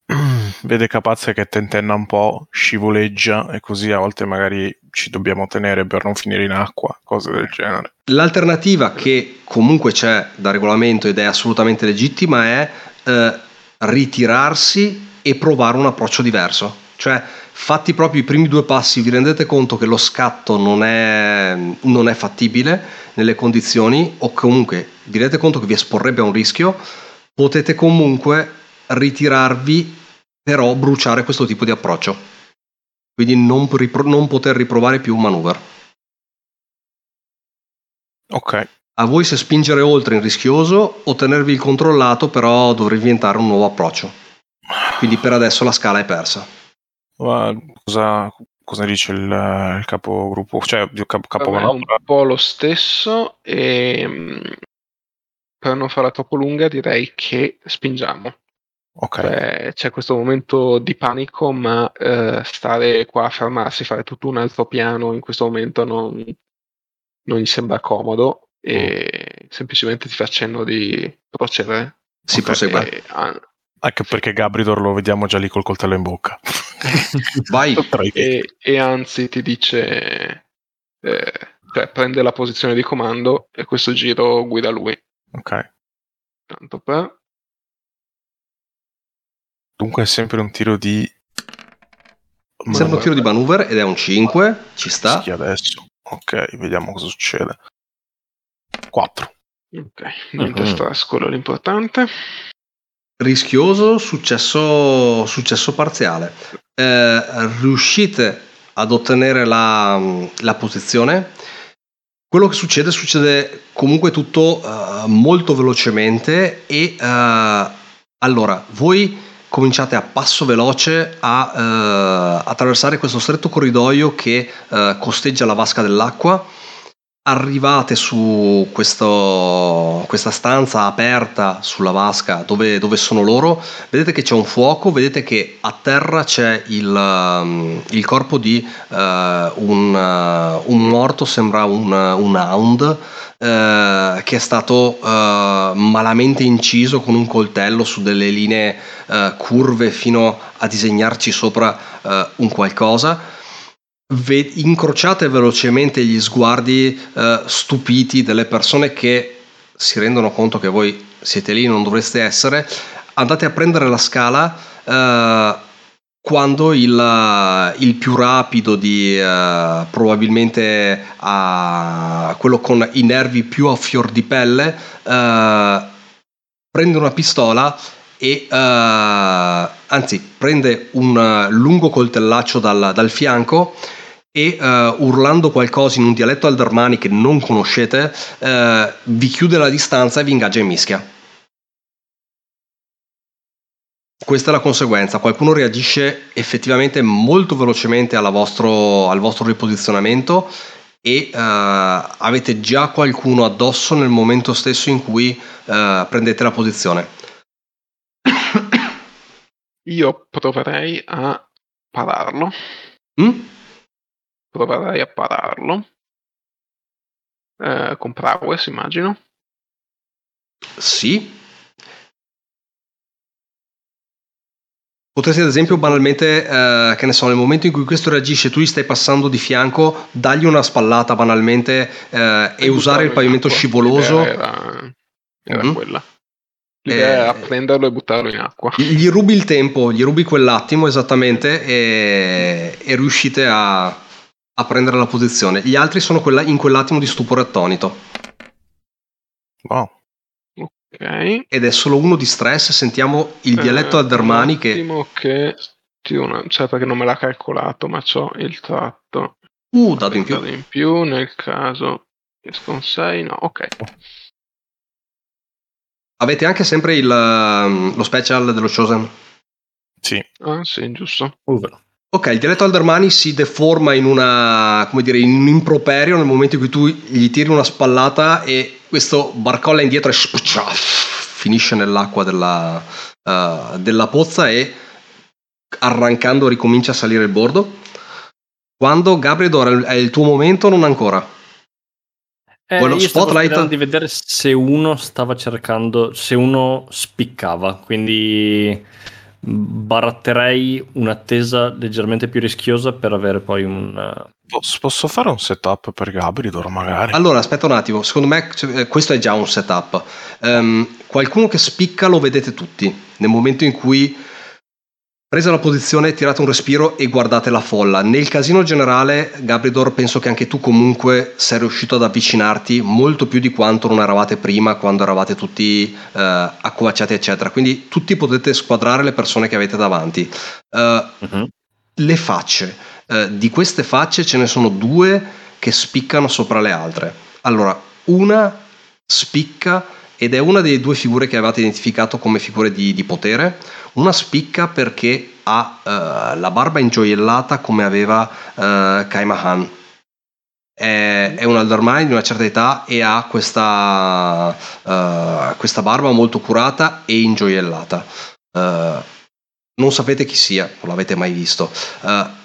*clears throat* vede Capazia che tentenna un po', scivoleggia e così a volte magari ci dobbiamo tenere per non finire in acqua, cose del genere. L'alternativa che comunque c'è da regolamento ed è assolutamente legittima è eh, ritirarsi e provare un approccio diverso. Cioè fatti proprio i primi due passi vi rendete conto che lo scatto non è, non è fattibile nelle condizioni o comunque vi rendete conto che vi esporrebbe a un rischio, potete comunque ritirarvi però bruciare questo tipo di approccio. Quindi non, ripro- non poter riprovare più un maneuver. Ok. A voi se spingere oltre in rischioso o tenervi il controllato, però dovrei diventare un nuovo approccio. Quindi per adesso la scala è persa. Cosa, cosa dice il, il capogruppo? Cioè, il cap, capomanovra? un po' lo stesso e mm, per non farla troppo lunga direi che spingiamo. Ok. Cioè, c'è questo momento di panico, ma eh, stare qua a fermarsi, fare tutto un altro piano in questo momento non, non gli sembra comodo e mm. semplicemente ti facendo di procedere. Si okay. prosegue. E, anche perché Gabridor lo vediamo già lì col coltello in bocca. *laughs* Vai. e, e, anzi ti dice, eh, cioè prende la posizione di comando e questo giro guida lui. Ok. Tanto per... Dunque è sempre un tiro di... Sempre un tiro di maneuver ed è un 5, ci sta. Sì, adesso. Ok, vediamo cosa succede. 4. Ok, niente mm-hmm. stress, quello è l'importante rischioso, successo, successo parziale. Eh, riuscite ad ottenere la, la, posizione. Quello che succede succede comunque tutto uh, molto velocemente e uh, allora voi cominciate a passo veloce a uh, attraversare questo stretto corridoio che costeggia la vasca dell'acqua arrivate su questo, questa stanza aperta sulla vasca dove, dove, sono loro, vedete che c'è un fuoco, vedete che a terra c'è il, il corpo di uh, un, uh, un, morto, sembra un, un hound, uh, che è stato malamente inciso con un coltello su delle linee curve fino a disegnarci sopra un qualcosa ve- incrociate velocemente gli sguardi eh, stupiti delle persone che si rendono conto che voi siete lì, non dovreste essere, andate a prendere la scala eh, quando il, il, più rapido di eh, probabilmente a quello con i nervi più a fior di pelle eh, prende una pistola e uh, anzi prende un lungo coltellaccio dal, dal, fianco e uh, urlando qualcosa in un dialetto aldermani che non conoscete, uh, vi chiude la distanza e vi ingaggia in mischia. Questa è la conseguenza, qualcuno reagisce effettivamente molto velocemente vostro, al vostro riposizionamento e uh, avete già qualcuno addosso nel momento stesso in cui prendete la posizione. Io proverei a pararlo. Mm? Proverei a pararlo. Eh, con Prowess, immagino. Sì, Potresti ad esempio banalmente, eh, che ne so, nel momento in cui questo reagisce, tu gli stai passando di fianco, dargli una spallata banalmente eh, e, usare il pavimento scivoloso. Era, era mm-hmm. quella. L'idea eh, prenderlo e buttarlo in acqua. Gli rubi il tempo, gli rubi quell'attimo esattamente e, e riuscite a, a, prendere la posizione. Gli altri sono quella, in quell'attimo di stupore attonito. Wow. Ok. Ed è solo uno di stress, sentiamo il dialetto eh, Aldermani che... che... Una, cioè perché non me l'ha calcolato, ma ho il tratto. Uh, dato in più. in più nel caso con 6, no, ok. Avete anche sempre il, lo special dello Chosen? Sì. Ah, sì, giusto. Uh, Ok, il dialetto Aldermani si deforma in una, come dire, in un improperio nel momento in cui tu gli tiri una spallata e questo barcolla indietro e finisce nell'acqua della, uh, della pozza e arrancando ricomincia a salire il bordo. Quando Gabriel è il tuo momento, non ancora. Eh, Quello io spotlight di vedere se uno stava cercando, se uno spiccava, quindi baratterei un'attesa leggermente più rischiosa per avere poi un... Eh, posso, fare un setup per Gabridor magari? Allora, aspetta un attimo, secondo me eh, questo è già un setup. Um, qualcuno che spicca lo vedete tutti, nel momento in cui Presa la posizione, tirate un respiro e guardate la folla. Nel casino generale, Gabridor, penso che anche tu comunque sei riuscito ad avvicinarti molto più di quanto non eravate prima, quando eravate tutti eh, accovacciati, eccetera. Quindi tutti potete squadrare le persone che avete davanti. Uh, uh-huh. Le facce. Uh, di queste facce ce ne sono due che spiccano sopra le altre. Allora, una spicca ed è una delle due figure che avevate identificato come figure di, di potere. Una spicca perché ha uh, la barba ingioiellata come aveva uh, Kai Mahan. È, è un Aldermine di una certa età e ha questa, uh, questa barba molto curata e ingioiellata. Uh, non sapete chi sia, non l'avete mai visto,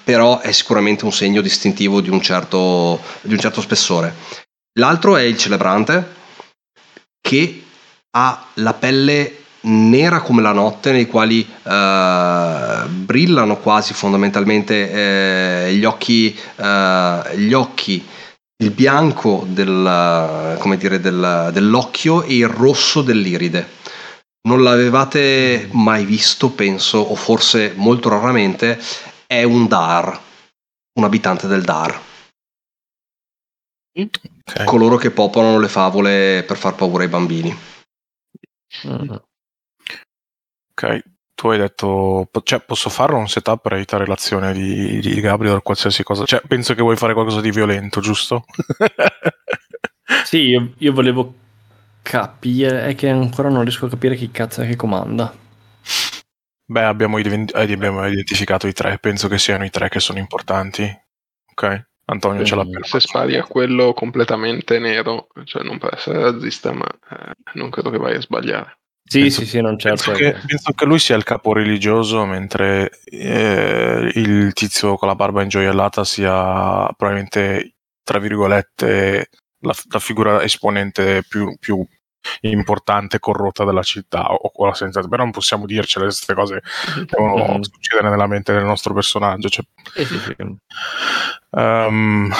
però è sicuramente un segno distintivo di un certo, di un certo spessore. L'altro è il celebrante, che ha la pelle nera come la notte, nei quali uh, brillano quasi fondamentalmente eh, gli, occhi, uh, gli occhi, il bianco del, dire, del, dell'occhio e il rosso dell'iride. Non l'avevate mai visto, penso, o forse molto raramente, è un Dar, un abitante del Dar. Okay. Coloro che popolano le favole per far paura ai bambini. Mm. Ok, tu hai detto, cioè, posso farlo un setup per evitare l'azione di, di Gabriel o qualsiasi cosa? Cioè, penso che vuoi fare qualcosa di violento, giusto? *laughs* sì, io, io, volevo capire, è che ancora non riesco a capire chi cazzo è che comanda. Beh, abbiamo, abbiamo identificato i tre, penso che siano i tre che sono importanti. Ok? Antonio ce l'ha per Se spari a quello completamente nero, cioè non per essere razzista, ma eh, non credo che vai a sbagliare. Sì, penso, sì, sì, non certo. Penso che, penso che lui sia il capo religioso, mentre eh, il tizio con la barba ingioiellata sia probabilmente, tra virgolette, la, la figura esponente più, più importante corrotta della città o quella senza però non possiamo dircele queste cose *laughs* devono mm-hmm. succedere nella mente del nostro personaggio cioè, eh sì, sì. Um,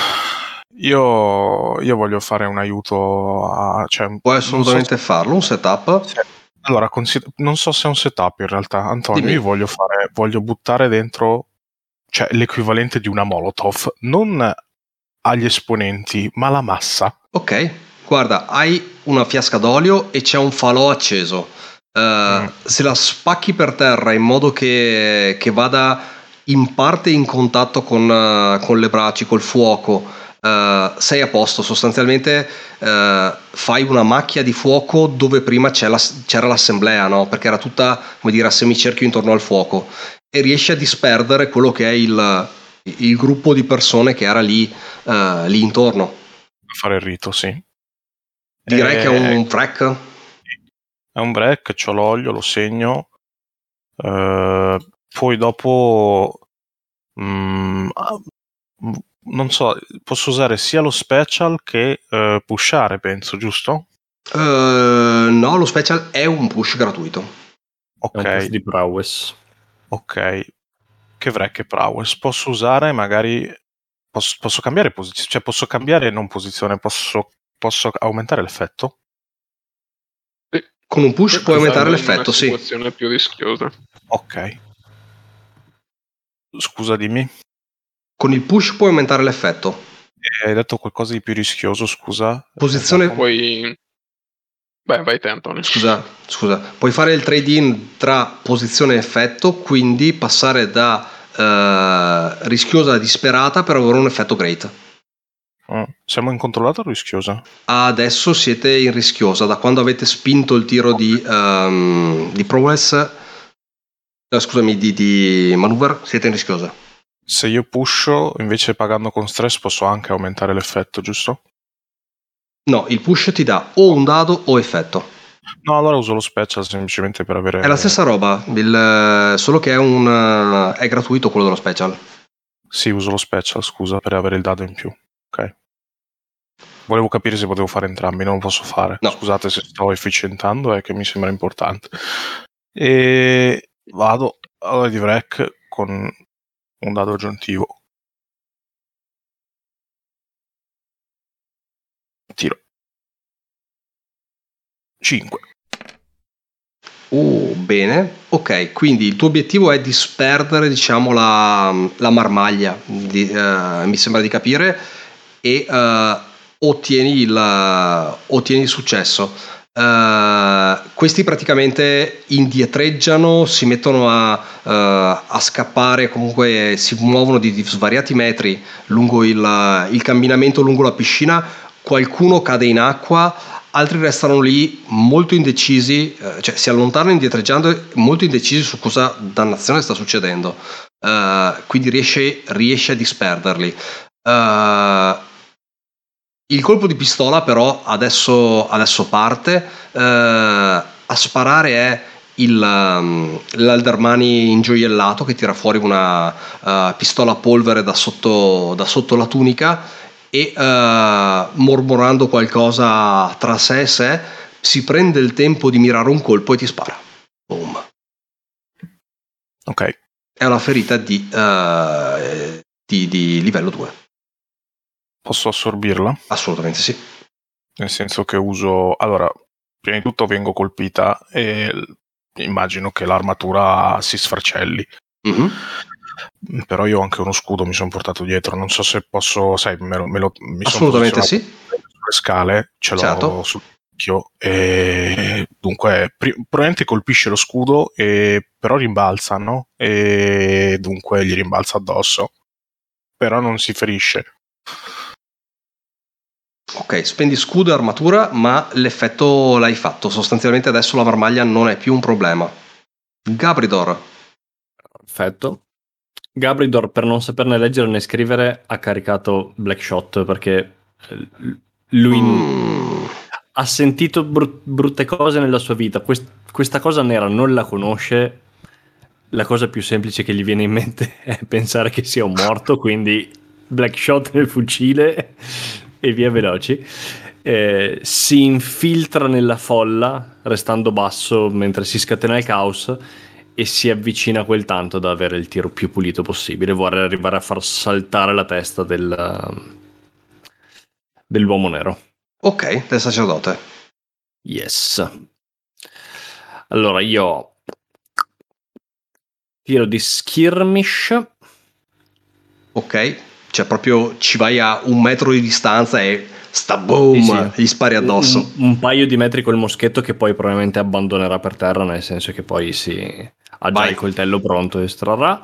io, io, voglio fare un aiuto a cioè, puoi assolutamente so farlo un setup sì. allora consider- non so se è un setup in realtà Antonio Dimmi. io voglio fare voglio buttare dentro cioè l'equivalente di una molotov non agli esponenti ma la massa ok guarda, hai una fiasca d'olio e c'è un falò acceso. Uh, mm. Se la spacchi per terra in modo che, che vada in parte in contatto con, uh, con le braccia, col fuoco, uh, sei a posto. Sostanzialmente uh, fai una macchia di fuoco dove prima la, c'era l'assemblea, no? perché era tutta come dire, a semicerchio intorno al fuoco e riesci a disperdere quello che è il, il gruppo di persone che era lì, lì intorno. A fare il rito, sì. Direi e... che è un frac. È un break, ho l'olio, lo segno. Uh, poi dopo mm, ah, non so, posso usare sia lo special che uh, pushare, penso, giusto? Uh, no, lo special è un push gratuito. Ok. È un push di prowess. Ok. Che vrec che prowess. Posso usare magari... Posso, posso cambiare posizione, cioè posso cambiare non posizione, posso, posso aumentare l'effetto? Con un push puoi aumentare l'effetto, sì. situazione più rischiosa. Ok. Scusa, dimmi. Con il push puoi aumentare l'effetto. Eh, hai detto qualcosa di più rischioso, scusa. Posizione... Puoi... Beh, vai te, Antonio. Scusa, scusa. Puoi fare il trade-in tra posizione e effetto, quindi passare da uh, rischiosa a disperata per avere un effetto great. Ah, siamo in controllata o rischiosa? Adesso siete in rischiosa, da quando avete spinto il tiro di, um, di prowess, uh, scusami, di, di maneuver, siete in rischiosa. Se io pusho, invece pagando con stress, posso anche aumentare l'effetto, giusto? No, il push ti dà o un dado o effetto. No, allora uso lo special semplicemente per avere... È la stessa roba, il, solo che è, un, è gratuito quello dello special. Sì, uso lo special, scusa, per avere il dado in più. Ok. Volevo capire se potevo fare entrambi, non lo posso fare. No. Scusate se sto efficientando, è che mi sembra importante. E vado allora di Vrek con un dado aggiuntivo. Tiro. 5. Oh, bene. Ok, quindi il tuo obiettivo è disperdere, diciamo, la, la marmaglia, di, uh, mi sembra di capire, e uh, ottieni il, ottieni il successo. Uh, questi praticamente indietreggiano, si mettono a, uh, a, scappare, comunque si muovono di, svariati metri lungo il, il, camminamento lungo la piscina. Qualcuno cade in acqua, altri restano lì molto indecisi, uh, cioè si allontanano indietreggiando, molto indecisi su cosa dannazione sta succedendo. quindi riesce, riesce, a disperderli. Uh, il colpo di pistola però adesso, adesso parte, eh, a sparare è il, um, l'Aldermani ingioiellato che tira fuori una uh, pistola a polvere da sotto, da sotto la tunica e uh, mormorando qualcosa tra sé e sé si prende il tempo di mirare un colpo e ti spara. Boom. Ok. È una ferita di, uh, di, di livello 2. Posso assorbirla? Assolutamente sì. Nel senso che uso... Allora, prima di tutto vengo colpita e immagino che l'armatura si sfracelli. Mm-hmm. Però io ho anche uno scudo, mi sono portato dietro. Non so se posso, sai, me lo, me lo, mi Assolutamente sì. Sulle scale, ce l'ho certo. sul occhio e dunque pri- probabilmente colpisce lo scudo, e, però rimbalza, no? E dunque gli rimbalza addosso. Però non si ferisce. Ok, spendi scudo e armatura, ma l'effetto l'hai fatto. Sostanzialmente adesso la marmaglia non è più un problema. Gabridor. Perfetto. Gabridor, per non saperne leggere né scrivere, ha caricato Black Shot perché eh, lui mm. ha sentito brut- brutte cose nella sua vita. Quest- questa cosa nera non la conosce. La cosa più semplice che gli viene in mente *laughs* è pensare che sia un morto, quindi Black Shot nel fucile e via veloci. Eh, si infiltra nella folla restando basso mentre si scatena il caos e si avvicina quel tanto da avere il tiro più pulito possibile. Vuole arrivare a far saltare la testa del, dell'uomo nero. Ok, del sacerdote. Yes. Allora io tiro di skirmish. Ok, cioè proprio ci vai a un metro di distanza e sta boom, sì, sì. gli spari addosso. Un, un, paio di metri col moschetto che poi probabilmente abbandonerà per terra, nel senso che poi si ha già vai. il coltello pronto e estrarrà.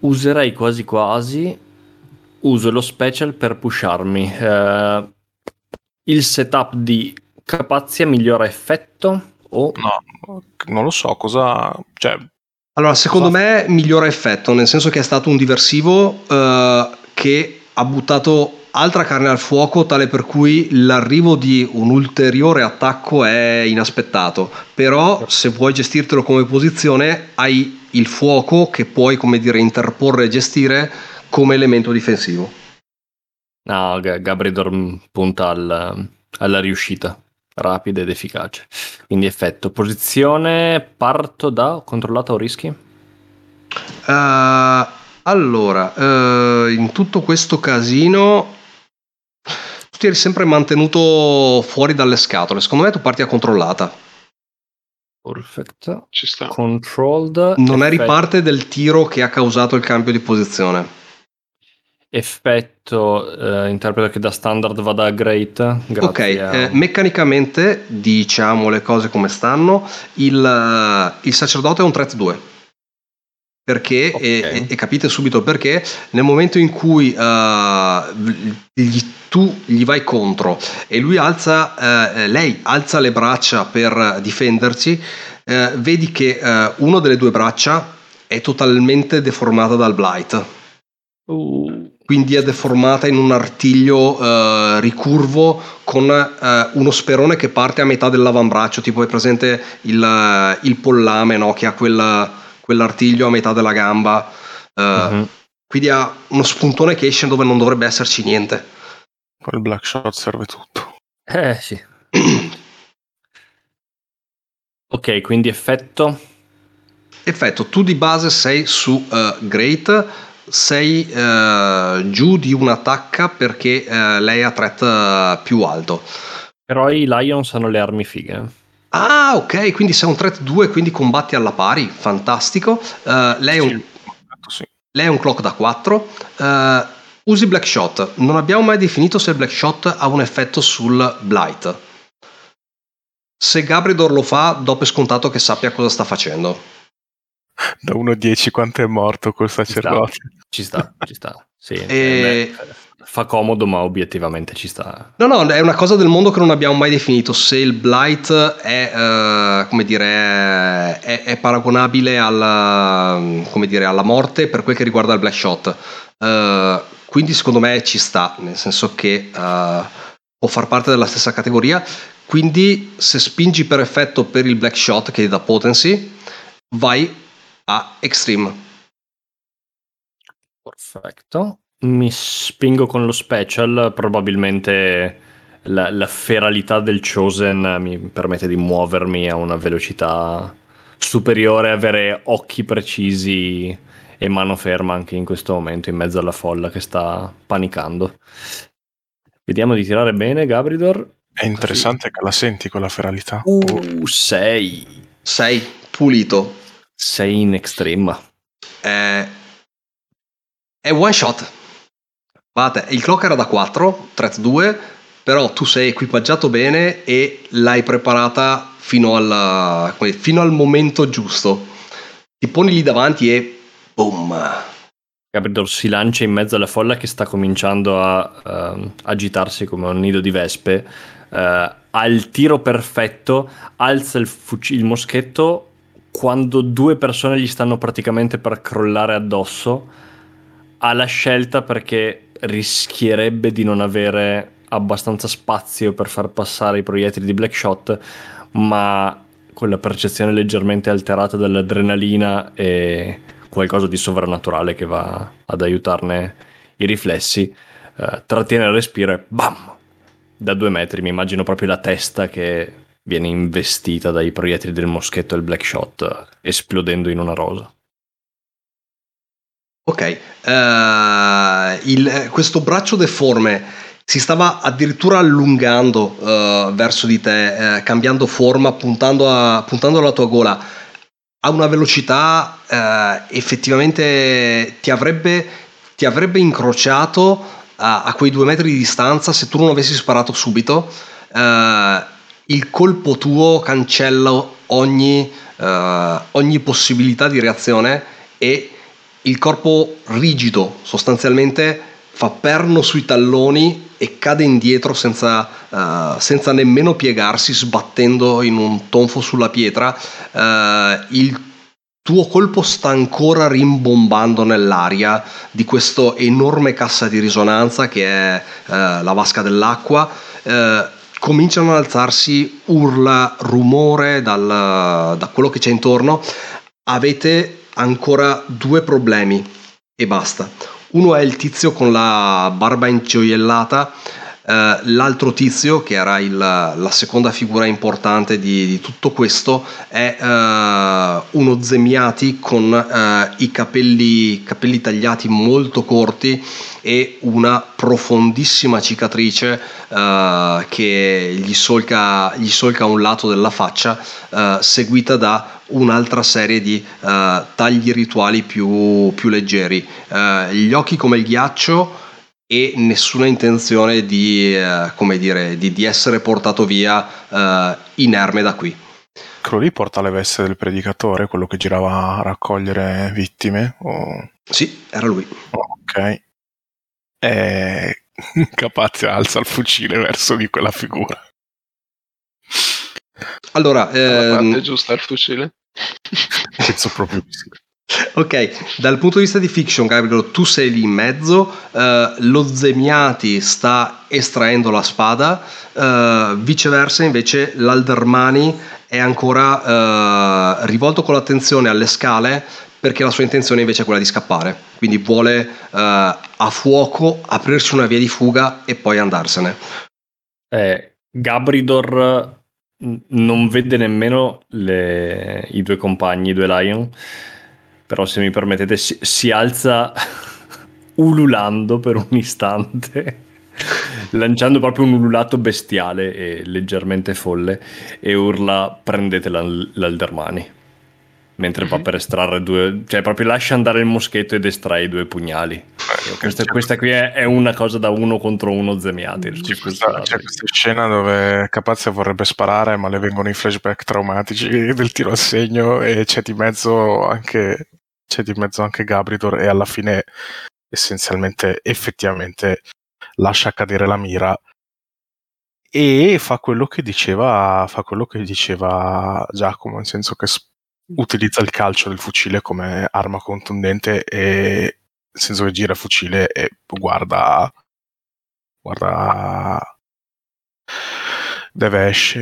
userei quasi quasi. Uso lo special per pusharmi. Uh, il setup di Capazia migliora effetto o... No, non lo so cosa... Cioè, allora, secondo cosa... me migliora effetto, nel senso che è stato un diversivo uh, che ha buttato altra carne al fuoco, tale per cui l'arrivo di un ulteriore attacco è inaspettato. Però, se vuoi gestirtelo come posizione, hai il fuoco che puoi, come dire, interporre e gestire come elemento difensivo. No, Gabridor punta al, alla riuscita rapida ed efficace. Quindi effetto. Posizione, parto da controllata o rischi? Uh, allora, uh, in tutto questo casino tu ti eri sempre mantenuto fuori dalle scatole. Secondo me tu parti a controllata. Perfetto. Ci sta. Controlled. Non eri parte del tiro che ha causato il cambio di posizione effetto eh, interpreto che da standard vada a great ok a... eh, meccanicamente diciamo le cose come stanno. Il, uh, il sacerdote è un threat 2 perché? Okay. e, e, capite subito perché. Nel momento in cui uh, gli, tu gli vai contro e lui alza uh, lei alza le braccia per difendersi vedi che una delle due braccia è totalmente deformata dal blight. Uh quindi è deformata in un artiglio uh, ricurvo con uh, uno sperone che parte a metà dell'avambraccio, tipo è presente il, uh, il pollame no? che ha quella, quell'artiglio a metà della gamba. Uh-huh. Quindi ha uno spuntone che esce dove non dovrebbe esserci niente. Il black shot serve tutto. Eh sì. *clears throat* ok, quindi effetto. Effetto, tu di base sei su Great sei uh, giù di una tacca perché uh, lei ha threat uh, più alto. Però i Lions hanno le armi fighe. Ah, ok, quindi sei un threat 2, quindi combatti alla pari, fantastico. lei, è un, sì. lei, è un, clock da 4. usi Black Shot. Non abbiamo mai definito se il Black Shot ha un effetto sul Blight. Se Gabridor lo fa, do per scontato che sappia cosa sta facendo da 1 a 10 quanto è morto col sacerdote. Ci sta, ci sta. Sì, *laughs* e... fa comodo, ma obiettivamente ci sta. No, no, è una cosa del mondo che non abbiamo mai definito. Se il Blight è, uh, come dire, è, è, paragonabile alla, come dire, alla morte per quel che riguarda il Black Shot. Uh, quindi secondo me ci sta, nel senso che uh, può far parte della stessa categoria. Quindi se spingi per effetto per il Black Shot che è da potency, vai a Extreme. Perfetto. Mi spingo con lo special, probabilmente la, la, feralità del Chosen mi permette di muovermi a una velocità superiore, avere occhi precisi e mano ferma anche in questo momento in mezzo alla folla che sta panicando. Vediamo di tirare bene, Gabridor. È interessante Così. che la senti quella feralità. Uh, 6. 6, pulito. Sei in extreme. È, è one shot. Guardate, il clock era da 4, threat 2, però tu sei equipaggiato bene e l'hai preparata fino, alla, fino al momento giusto. Ti poni lì davanti e boom. Gabriel si lancia in mezzo alla folla che sta cominciando a uh, agitarsi come un nido di vespe. Uh, ha il tiro perfetto, alza il, fuc- il moschetto quando due persone gli stanno praticamente per crollare addosso, ha la scelta perché rischierebbe di non avere abbastanza spazio per far passare i proiettili di Black Shot, ma con la percezione leggermente alterata dell'adrenalina e qualcosa di sovrannaturale che va ad aiutarne i riflessi, eh, trattiene il respiro e bam! Da due metri mi immagino proprio la testa che viene investita dai proiettili del moschetto e il black shot esplodendo in una rosa. Ok, uh, il, questo braccio deforme si stava addirittura allungando uh, verso di te, uh, cambiando forma, puntando, a, puntando alla tua gola. A una velocità effettivamente ti avrebbe, ti avrebbe incrociato a, a, quei due metri di distanza se tu non avessi sparato subito il colpo tuo cancella ogni, uh, ogni possibilità di reazione e il corpo rigido, sostanzialmente fa perno sui talloni e cade indietro senza, uh, senza nemmeno piegarsi, sbattendo in un tonfo sulla pietra. Uh, il tuo colpo sta ancora rimbombando nell'aria di questo enorme cassa di risonanza che è uh, la vasca dell'acqua. Cominciano ad alzarsi urla, rumore dal, da quello che c'è intorno. Avete ancora due problemi e basta. Uno è il tizio con la barba ingioiellata, eh, l'altro tizio, che era il, la seconda figura importante di, di tutto questo, è eh, uno Zemiati con eh, i capelli, capelli tagliati molto corti e una profondissima cicatrice uh, che gli solca, gli solca, un lato della faccia, uh, seguita da un'altra serie di uh, tagli rituali più, più leggeri. gli occhi come il ghiaccio e nessuna intenzione di, come dire, di, di essere portato via inerme da qui. Quello lì porta le veste del predicatore, quello che girava a raccogliere vittime? O... Sì, era lui. ok. E *laughs* Capazia alza il fucile verso di quella figura. Allora, ehm... è giusta il fucile? Penso proprio di sì. Ok, dal punto di vista di fiction, Gabriel, tu sei lì in mezzo, uh, lo Zemiati sta estraendo la spada, uh, viceversa invece l'Aldermani è ancora uh, rivolto con l'attenzione alle scale perché la sua intenzione invece è quella di scappare, quindi vuole a fuoco aprirsi una via di fuga e poi andarsene. Eh, Gabridor non vede nemmeno le, i due compagni, i due Lion però se mi permettete si, si alza *laughs* ululando per un istante *laughs* lanciando proprio un ululato bestiale e leggermente folle e urla prendete l'Aldermani mentre va mhm. per estrarre due cioè proprio lascia andare il moschetto ed estrae due pugnali. Eh, questa, questa, qui è, è, una cosa da uno contro uno zemiati c'è questa, c'è questa scena dove Capazia vorrebbe sparare ma le vengono i flashback traumatici del tiro a segno e c'è di mezzo anche c'è di mezzo anche Gabridor e alla fine essenzialmente effettivamente lascia cadere la mira e fa quello che diceva, fa quello che diceva Giacomo, nel senso che utilizza il calcio del fucile come arma contundente e nel senso che gira il fucile e guarda guarda Devesh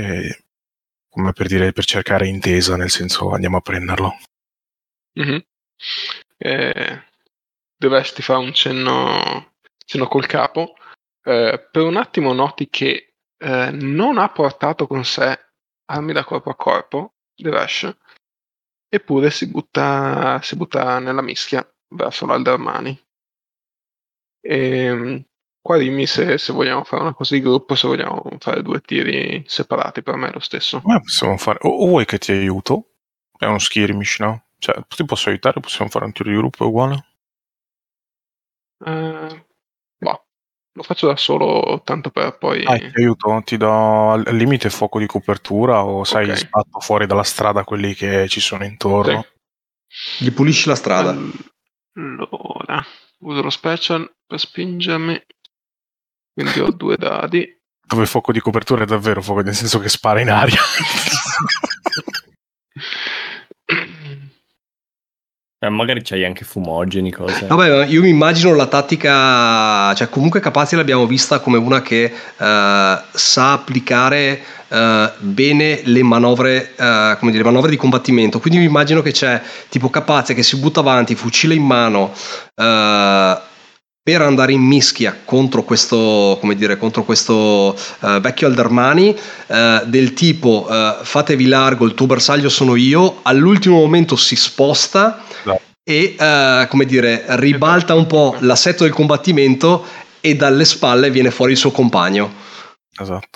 come per dire per cercare intesa nel senso andiamo a prenderlo mm-hmm. Eh, Deves ti fa un cenno, cenno col capo. Eh, per un attimo noti che eh, non ha portato con sé armi da corpo a corpo, Devesh, eppure si butta, si butta nella mischia verso l'Aldermani. E, ehm, qua dimmi se, se, vogliamo fare una cosa di gruppo, se vogliamo fare due tiri separati, per me è lo stesso. Ma possiamo fare, o, o vuoi che ti aiuto? È uno skirmish, no? Cioè, ti posso aiutare? Possiamo fare un tiro di gruppo uguale? Boh, lo faccio da solo, tanto per poi. Ah, ti aiuto, ti do al limite fuoco di copertura o sai, okay. sbatto fuori dalla strada quelli che ci sono intorno. Sì. Gli pulisci la strada. Allora, uso lo special per spingermi. Quindi ho due dadi. Dove fuoco di copertura è davvero fuoco, nel senso che spara in aria. *laughs* Eh, magari c'hai anche fumogeni, cose. Vabbè, io mi immagino la tattica, cioè comunque Capazzi l'abbiamo vista come una che uh, sa applicare uh, bene le manovre, uh, come dire, manovre di combattimento. Quindi mi immagino che c'è tipo Capazzi che si butta avanti, fucile in mano, per andare in mischia contro questo, come dire, contro questo uh, vecchio Aldermani uh, del tipo uh, fatevi largo, il tuo bersaglio sono io, all'ultimo momento si sposta no. e come dire, ribalta un po' l'assetto del combattimento e dalle spalle viene fuori il suo compagno. Esatto.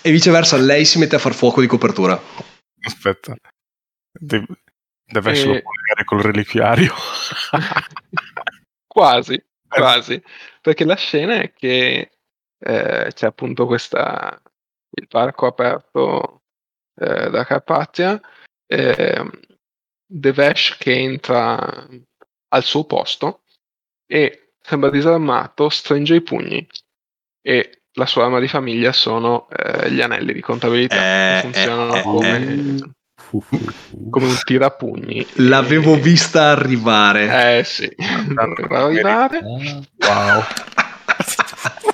E viceversa lei si mette a far fuoco di copertura. Aspetta. De- deve essere e... col reliquiario. *laughs* Quasi. *laughs* Quasi, perché la scena è che eh, c'è appunto questa, il parco aperto eh, da Carpatia, eh, Devesh che entra al suo posto e sembra disarmato, stringe i pugni e la sua arma di famiglia sono eh, gli anelli di contabilità eh, che funzionano eh, come, eh. come, un tirapugni. L'avevo e... vista arrivare. Eh sì, l'avevo arrivare. Wow.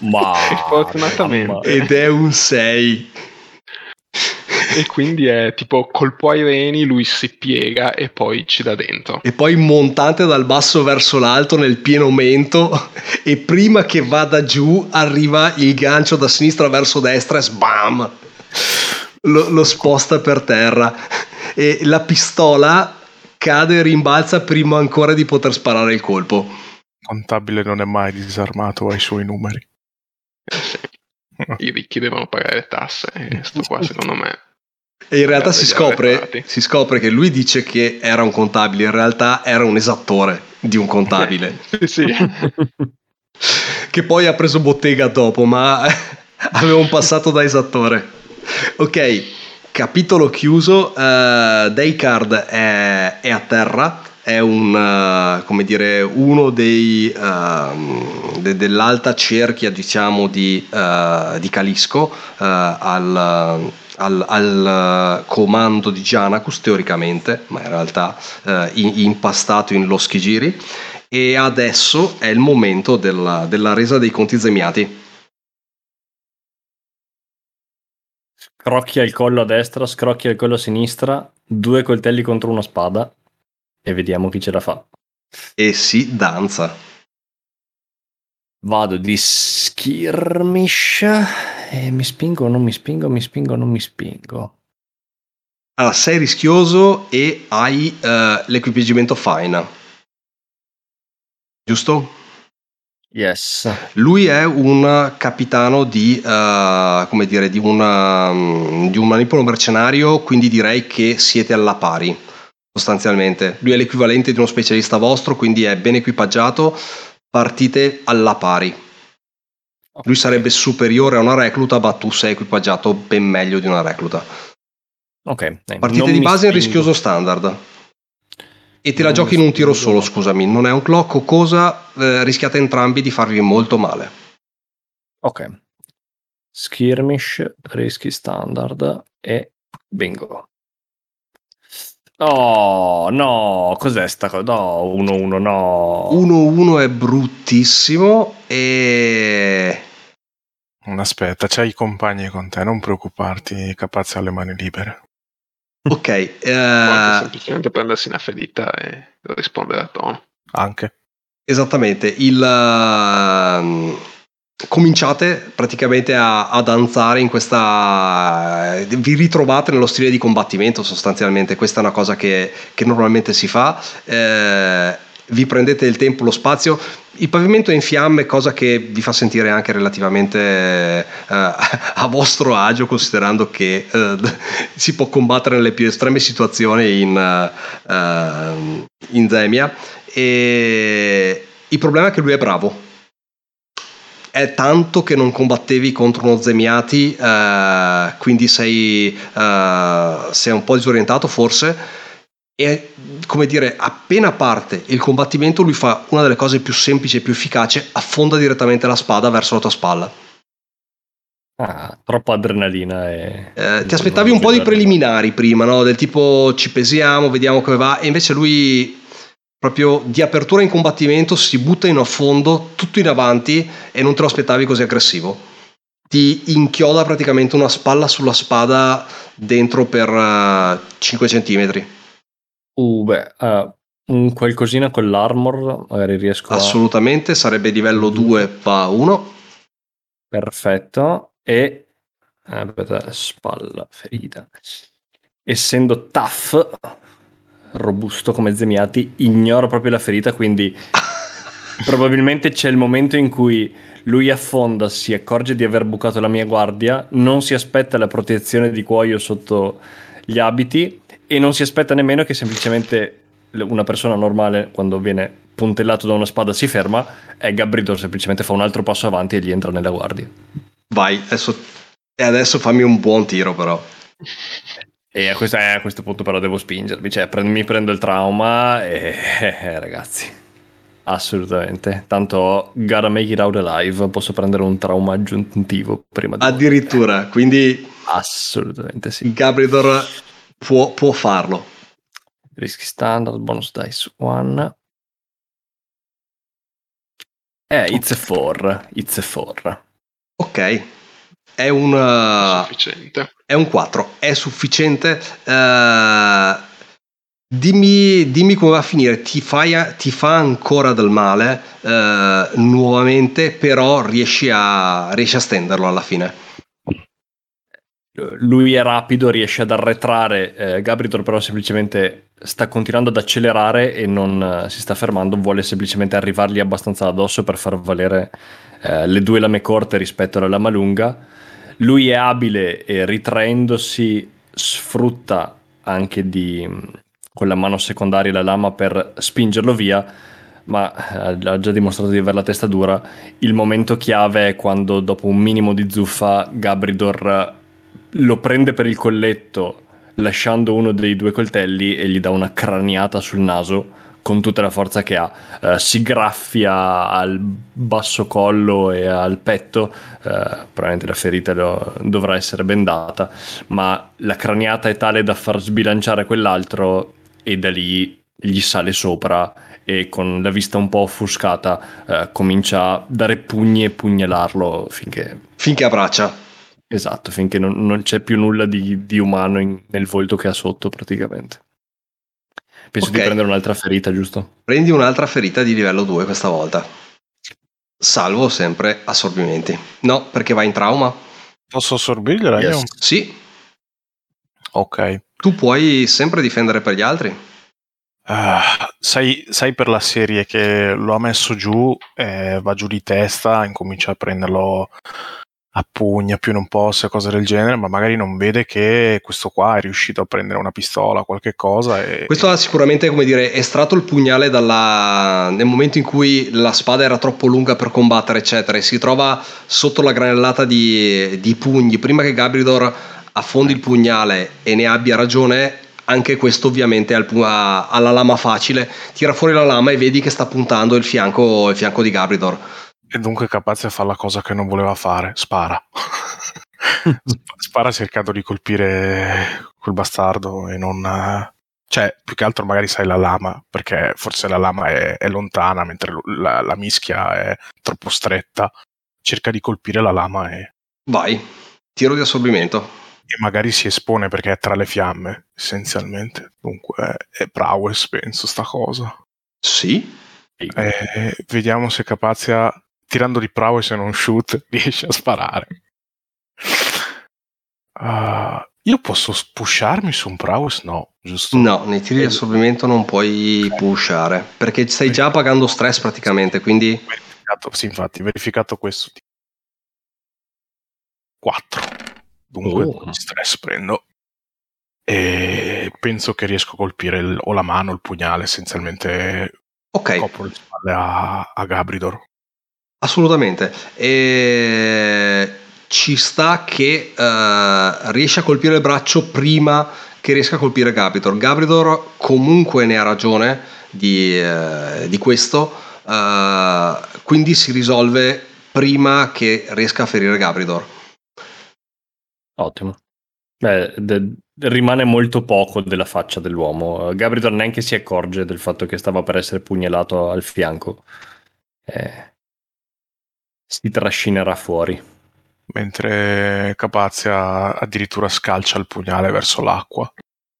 *laughs* Ma fortunatamente. Ed è un 6 e quindi è tipo colpo ai reni, lui si piega e poi ci dà dentro. E poi montante dal basso verso l'alto nel pieno mento e prima che vada giù arriva il gancio da sinistra verso destra e sbam! Lo, lo sposta per terra e la pistola cade e rimbalza prima ancora di poter sparare il colpo. Contabile non è mai disarmato ai suoi numeri. Eh sì. I ricchi devono pagare le tasse e sto qua secondo me e in realtà si scopre, si scopre, che lui dice che era un contabile, in realtà era un esattore di un contabile. *laughs* sì. che poi ha preso bottega dopo, ma *laughs* aveva un passato da esattore. *laughs* Ok, capitolo chiuso. Uh, Daycard è, è a terra, è un, uh, come dire, uno dei, uh, de, dell'alta cerchia, diciamo, di, uh, di Calisco al al, al, comando di Janacus teoricamente, ma in realtà eh, impastato in loschi giri e adesso è il momento della, della resa dei conti zemiati. Scrocchia il collo a destra, scrocchia il collo a sinistra, due coltelli contro una spada e vediamo chi ce la fa. E si danza. Vado di skirmish e mi spingo, non mi spingo, mi spingo, non mi spingo. Allora, sei rischioso e hai uh, l'equipaggiamento fine. Giusto? Yes. Lui è un capitano di, uh, come dire, di, una, di un manipolo mercenario, quindi direi che siete alla pari, sostanzialmente. Lui è l'equivalente di uno specialista vostro, quindi è ben equipaggiato partite alla pari. Lui sarebbe superiore a una recluta, ma tu sei equipaggiato ben meglio di una recluta. Ok. Partite di base in rischioso standard. E te la giochi in un tiro solo, scusami. Non è un clock o cosa, eh, rischiate entrambi di farvi molto male. Ok. Skirmish, rischi standard e bingo. Oh, no, cos'è sta cosa? No, 1-1, no. 1-1 è bruttissimo e... Aspetta, c'hai i compagni con te, non preoccuparti, capazzi alle mani libere. Ok. Eh... semplicemente prendersi una ferita e rispondere a tono. Anche. Esattamente, il... Uh cominciate praticamente a, a, danzare in questa vi ritrovate nello stile di combattimento sostanzialmente questa è una cosa che, che normalmente si fa eh, vi prendete il tempo, lo spazio. Il pavimento è in fiamme cosa che vi fa sentire anche relativamente eh, *laughs* a vostro agio considerando che eh, *laughs* si può combattere nelle più estreme situazioni in, uh, in Zemia. E il problema è che lui è bravo. È tanto che non combattevi contro uno Zemiati, eh, quindi sei, eh, sei un po' disorientato forse. E come dire, appena parte il combattimento, lui fa una delle cose più semplici e più efficaci: affonda direttamente la spada verso la tua spalla. Ah, troppa adrenalina. E... Eh, ti aspettavi un po' di preliminari prima, no? Del tipo ci pesiamo, vediamo come va, e invece lui proprio di apertura in combattimento si butta in affondo tutto in avanti e non te lo aspettavi così aggressivo ti inchioda praticamente una spalla sulla spada dentro per uh, 5 cm uh beh uh, un qualcosina con l'armor magari riesco assolutamente a... sarebbe livello 2 va 1 perfetto. E aspetta spalla ferita. Essendo tough robusto come Zemiati, ignora proprio la ferita, quindi *laughs* probabilmente c'è il momento in cui lui affonda, si accorge di aver bucato la mia guardia, non si aspetta la protezione di cuoio sotto gli abiti e non si aspetta nemmeno che semplicemente una persona normale quando viene puntellato da una spada si ferma e Gabridor semplicemente fa un altro passo avanti e gli entra nella guardia. Vai, adesso, e adesso fammi un buon tiro però. E a questo, eh, a questo, punto però devo spingermi, cioè mi prendo il trauma e eh, ragazzi. Assolutamente. Tanto gotta make it out alive. Posso prendere un trauma aggiuntivo prima di. Addirittura, morire. quindi. Assolutamente sì. Gabridor può, può farlo. Rischi standard, bonus dice 1. Eh, it's a 4. It's a 4. Ok. È un. Uh, sufficiente. È un 4. È sufficiente. Uh, Dimmi, dimmi, come va a finire, ti, fai, ti fa ancora del male eh, nuovamente, però riesci a, riesci a stenderlo alla fine. Lui è rapido, riesce ad arretrare, eh, Gabritor però semplicemente sta continuando ad accelerare e non eh, si sta fermando, vuole semplicemente arrivargli abbastanza addosso per far valere eh, le due lame corte rispetto alla lama lunga. Lui è abile e ritraendosi sfrutta anche di con la mano secondaria la lama per spingerlo via, ma eh, ha già dimostrato di avere la testa dura. Il momento chiave è quando dopo un minimo di zuffa Gabridor lo prende per il colletto lasciando uno dei due coltelli e gli dà una craniata sul naso con tutta la forza che ha. Uh, si graffia al basso collo e al petto, uh, probabilmente la ferita lo, dovrà essere bendata, ma la craniata è tale da far sbilanciare quell'altro e da lì gli sale sopra e con la vista un po' offuscata eh, comincia a dare pugni e pugnalarlo finché... Finché abbraccia. Esatto, finché non, non c'è più nulla di, di umano in, nel volto che ha sotto praticamente. Penso okay. di prendere un'altra ferita, giusto? Prendi un'altra ferita di livello 2 questa volta. Salvo sempre assorbimenti. No, perché vai in trauma. Posso assorbirgliela yes. io? Sì. Ok. Tu puoi sempre difendere per gli altri? Uh, sai, sai, per la serie che lo ha messo giù, eh, va giù di testa, incomincia a prenderlo pugna più non possa, cose del genere, ma magari non vede che questo qua è riuscito a prendere una pistola, qualche cosa. E, questo ha sicuramente, come dire, estratto il pugnale dalla... nel momento in cui la spada era troppo lunga per combattere, eccetera, e si trova sotto la granellata di, di pugni. Prima che Gabridor affondi il pugnale e ne abbia ragione, anche questo ovviamente ha la lama facile. Tira fuori la lama e vedi che sta puntando il fianco, il fianco di Gabridor. E dunque Capazia fa la cosa che non voleva fare, spara. *laughs* spara cercando di colpire quel bastardo e non... Cioè, più che altro magari sai la lama, perché forse la lama è, è lontana, mentre la, la mischia è troppo stretta. Cerca di colpire la lama e... Vai, tiro di assorbimento e magari si espone perché è tra le fiamme, essenzialmente. Dunque è prowess, penso, sta cosa. Sì. Eh, vediamo se Capazia, tirando di prowess e non shoot, *laughs* riesce a sparare. Uh, io posso pusharmi su un prowess? No, giusto? No, nei tiri di assorbimento non puoi pushare, perché stai già pagando stress praticamente, quindi... Verificato, sì, infatti, verificato questo. 4 dunque oh. stress prendo e penso che riesco a colpire il, o la mano o il pugnale essenzialmente ok copro le spalle a, a Gabridor assolutamente e ci sta che uh, riesce a colpire il braccio prima che riesca a colpire Gabridor Gabridor comunque ne ha ragione di, uh, di questo uh, quindi si risolve prima che riesca a ferire Gabridor Ottimo. Beh, de- rimane molto poco della faccia dell'uomo. Gabriel neanche si accorge del fatto che stava per essere pugnalato al fianco. Eh, si trascinerà fuori. Mentre Capazia addirittura scalcia il pugnale verso l'acqua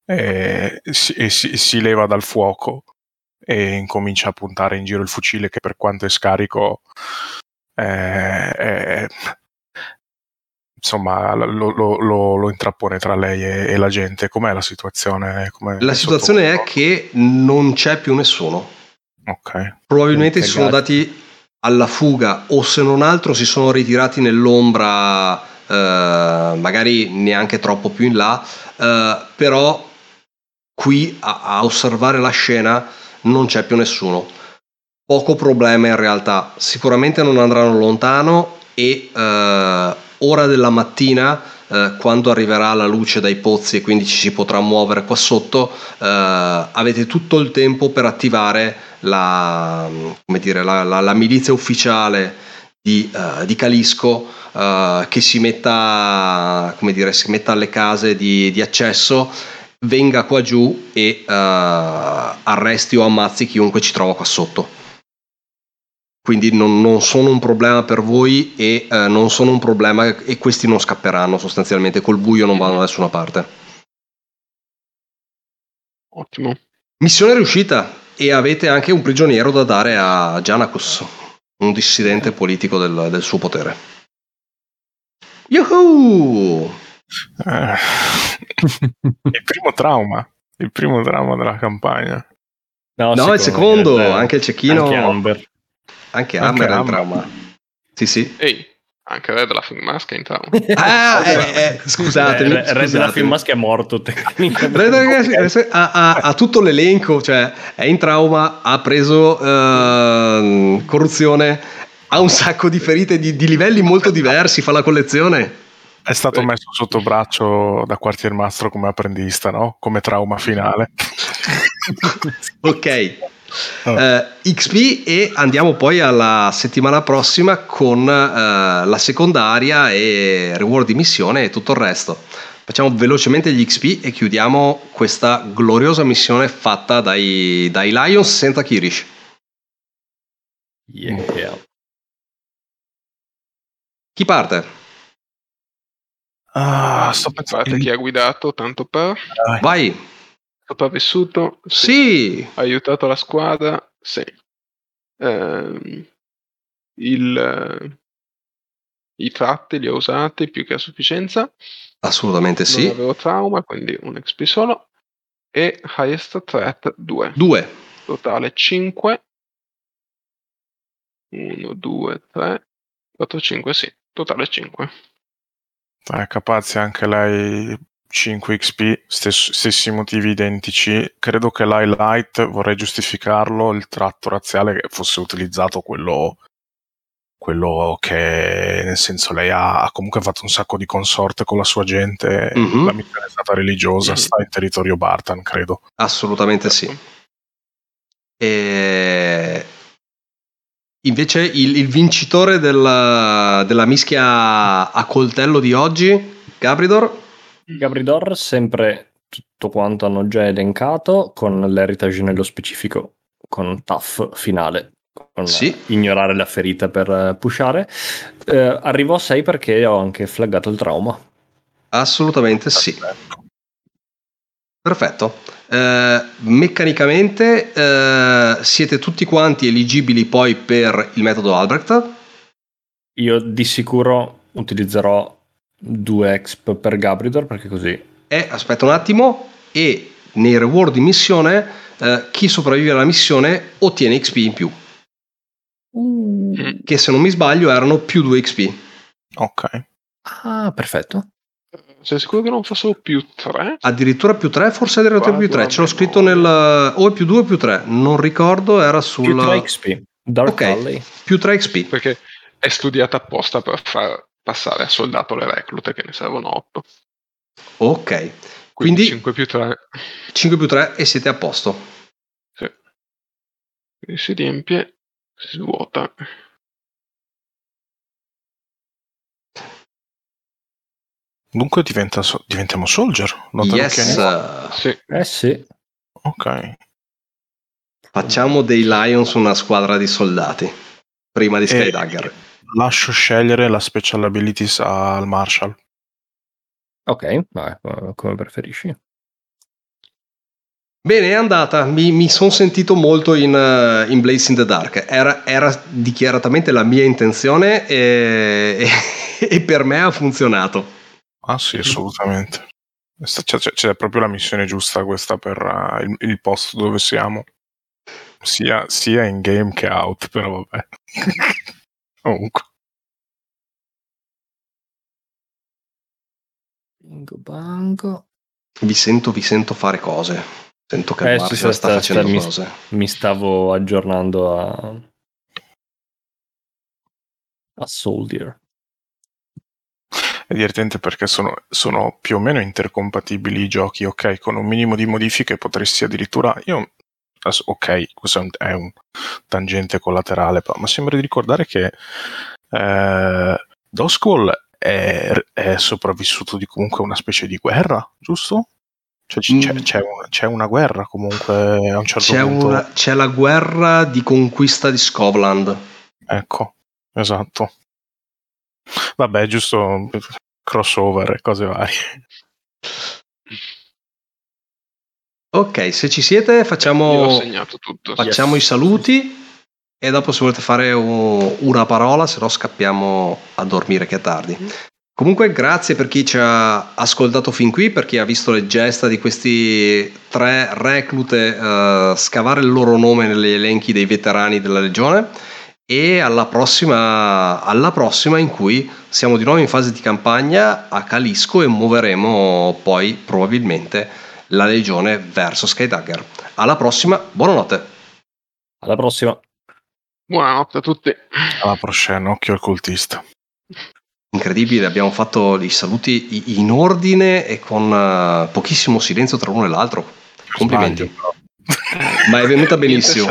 e si, e si, si leva dal fuoco e incomincia a puntare in giro il fucile che per quanto è scarico è, è, insomma lo, lo, lo, lo, intrappone tra lei e, e, la gente. Com'è la situazione? Com'è la situazione è che non c'è più nessuno. Ok. Probabilmente si sono dati alla fuga o se non altro si sono ritirati nell'ombra, eh, magari neanche troppo più in là, eh, però qui a, a osservare la scena non c'è più nessuno. Poco problema in realtà, sicuramente non andranno lontano e eh, ora della mattina eh, quando arriverà la luce dai pozzi e quindi ci si potrà muovere qua sotto, eh, avete tutto il tempo per attivare la, dire, la, la, la milizia ufficiale di, uh, di Calisco uh, che si metta, dire, si metta, alle case di, di accesso venga qua giù e uh, arresti o ammazzi chiunque ci trova qua sotto. Quindi non, non sono un problema per voi e uh, non sono un problema e questi non scapperanno sostanzialmente, col buio non vanno da nessuna parte. Ottimo. Missione riuscita e avete anche un prigioniero da dare a Janacus, un dissidente politico del, del suo potere. Yuhu! Eh, *laughs* il primo trauma, il primo trauma della campagna. No, no il secondo, il anche il cecchino. Anche Amber. Anche Amber è un trauma. Sì, sì. Ehi, anche Red Laughing Mask è in trauma. *laughs* ah, eh, eh, scusatemi. Eh, Red Laughing Mask è morto *laughs* tecnicamente. ha, ha, ha, tutto l'elenco, cioè è in trauma, ha preso uh, corruzione, ha un sacco di ferite di, di livelli molto diversi, fa la collezione. È stato messo sotto braccio da quartiermastro come apprendista, no? Come trauma finale. ok. Uh, XP e andiamo poi alla settimana prossima con uh, la secondaria e reward di missione e tutto il resto. Facciamo velocemente gli XP e chiudiamo questa gloriosa missione fatta dai, dai Lions senza Kirish. Yeah. Chi parte? Ah, sto pensando chi ha guidato, tanto per... Vai! Sopravvissuto? Sì! Ha aiutato la squadra? Sì. Eh, il, I tratti li ho usati più che a sufficienza. Assolutamente sì. Non avevo trauma, quindi un XP solo. E highest threat 2. 2. Totale 5. 1, 2, 3, 4, 5, sì. Totale 5. Eh, Capazzi anche lei 5 XP, stesso, stessi motivi identici. Credo che l'highlight, vorrei giustificarlo, il tratto razziale che fosse utilizzato quello, quello che nel senso lei ha, ha, comunque fatto un sacco di consorte con la sua gente. Mm-hmm. La missione è stata religiosa, mm-hmm. sta in territorio Bartan, credo. Assolutamente sì. E Invece il, il vincitore della, della, mischia a coltello di oggi, Gabridor? Gabridor, sempre tutto quanto hanno già elencato, con l'heritage nello specifico, con tough finale, con sì. ignorare la ferita per pushare. Eh, arrivo a 6 perché ho anche flaggato il trauma. Assolutamente sì. Perfetto. Eh, meccanicamente eh, siete tutti quanti eligibili poi per il metodo Albrecht? Io di sicuro utilizzerò due exp per Gabridor perché così. E aspetta un attimo, e nei reward di missione eh, chi sopravvive alla missione ottiene XP in più. Mm. Che se non mi sbaglio erano più 2 XP. Ok. Ah, perfetto. Sei sicuro che non fossero più 3? Addirittura più 3? Forse addirittura più 3. Ce l'ho scritto nel. O è più 2 o più 3. Non ricordo, era sul. Più 3 XP. Dark okay. Valley. Più 3 XP. Perché è studiata apposta per far passare a soldato le reclute, che ne servono 8. Ok. Quindi, Quindi 5 più 3. 5 più 3 e siete a posto. Sì. Quindi si riempie, si svuota. Dunque diventa diventiamo soldier. yes. Uh, sì. Eh sì. Ok. Facciamo dei Lions una squadra di soldati prima di Skydagger. Lascio scegliere la special abilities al Marshall. Ok, vai, come preferisci. Bene, è andata. Mi, mi sono sentito molto in, uh, in, Blaze in the Dark. Era, era dichiaratamente la mia intenzione e, *laughs* e, e per me ha funzionato. Ah sì, assolutamente. C'è, c'è, c'è proprio la missione giusta questa per uh, il, il, posto dove siamo. Sia, sia, in game che out, però vabbè. *laughs* Comunque. Bingo bango. Vi sento, vi sento fare cose. Sento che eh, sì, sta, sta, facendo sta, cose. Mi, mi stavo aggiornando a... a Soldier. è divertente perché sono, sono, più o meno intercompatibili i giochi, ok, con un minimo di modifiche potresti addirittura, io, ok, questo è un tangente collaterale, ma sembra di ricordare che eh, Doskwall è, è sopravvissuto di comunque una specie di guerra, giusto? Cioè, c- c'è, mm. c'è, una, c'è, una guerra comunque a un certo c'è punto. Una, c'è la guerra di conquista di Scotland. Ecco, esatto. Vabbè, giusto crossover e cose varie. Ok, se ci siete facciamo, tutto, facciamo yes. i saluti e dopo se volete fare un, una parola, se no scappiamo a dormire che è tardi. Mm. Comunque grazie per chi ci ha ascoltato fin qui, per chi ha visto le gesta di questi tre reclute uh, scavare il loro nome negli elenchi dei veterani della legione e alla prossima, alla prossima in cui siamo di nuovo in fase di campagna a Calisco e muoveremo poi probabilmente la legione verso Skydagger. Alla prossima, buonanotte. Alla prossima. Buonanotte a tutti. Alla prossima, occhio al cultista incredibile, abbiamo fatto i saluti in ordine e con uh, pochissimo silenzio tra uno e l'altro. Complimenti. Ma è venuta benissimo.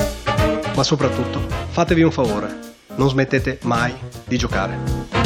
Ma soprattutto, fatevi un favore, non smettete mai di giocare.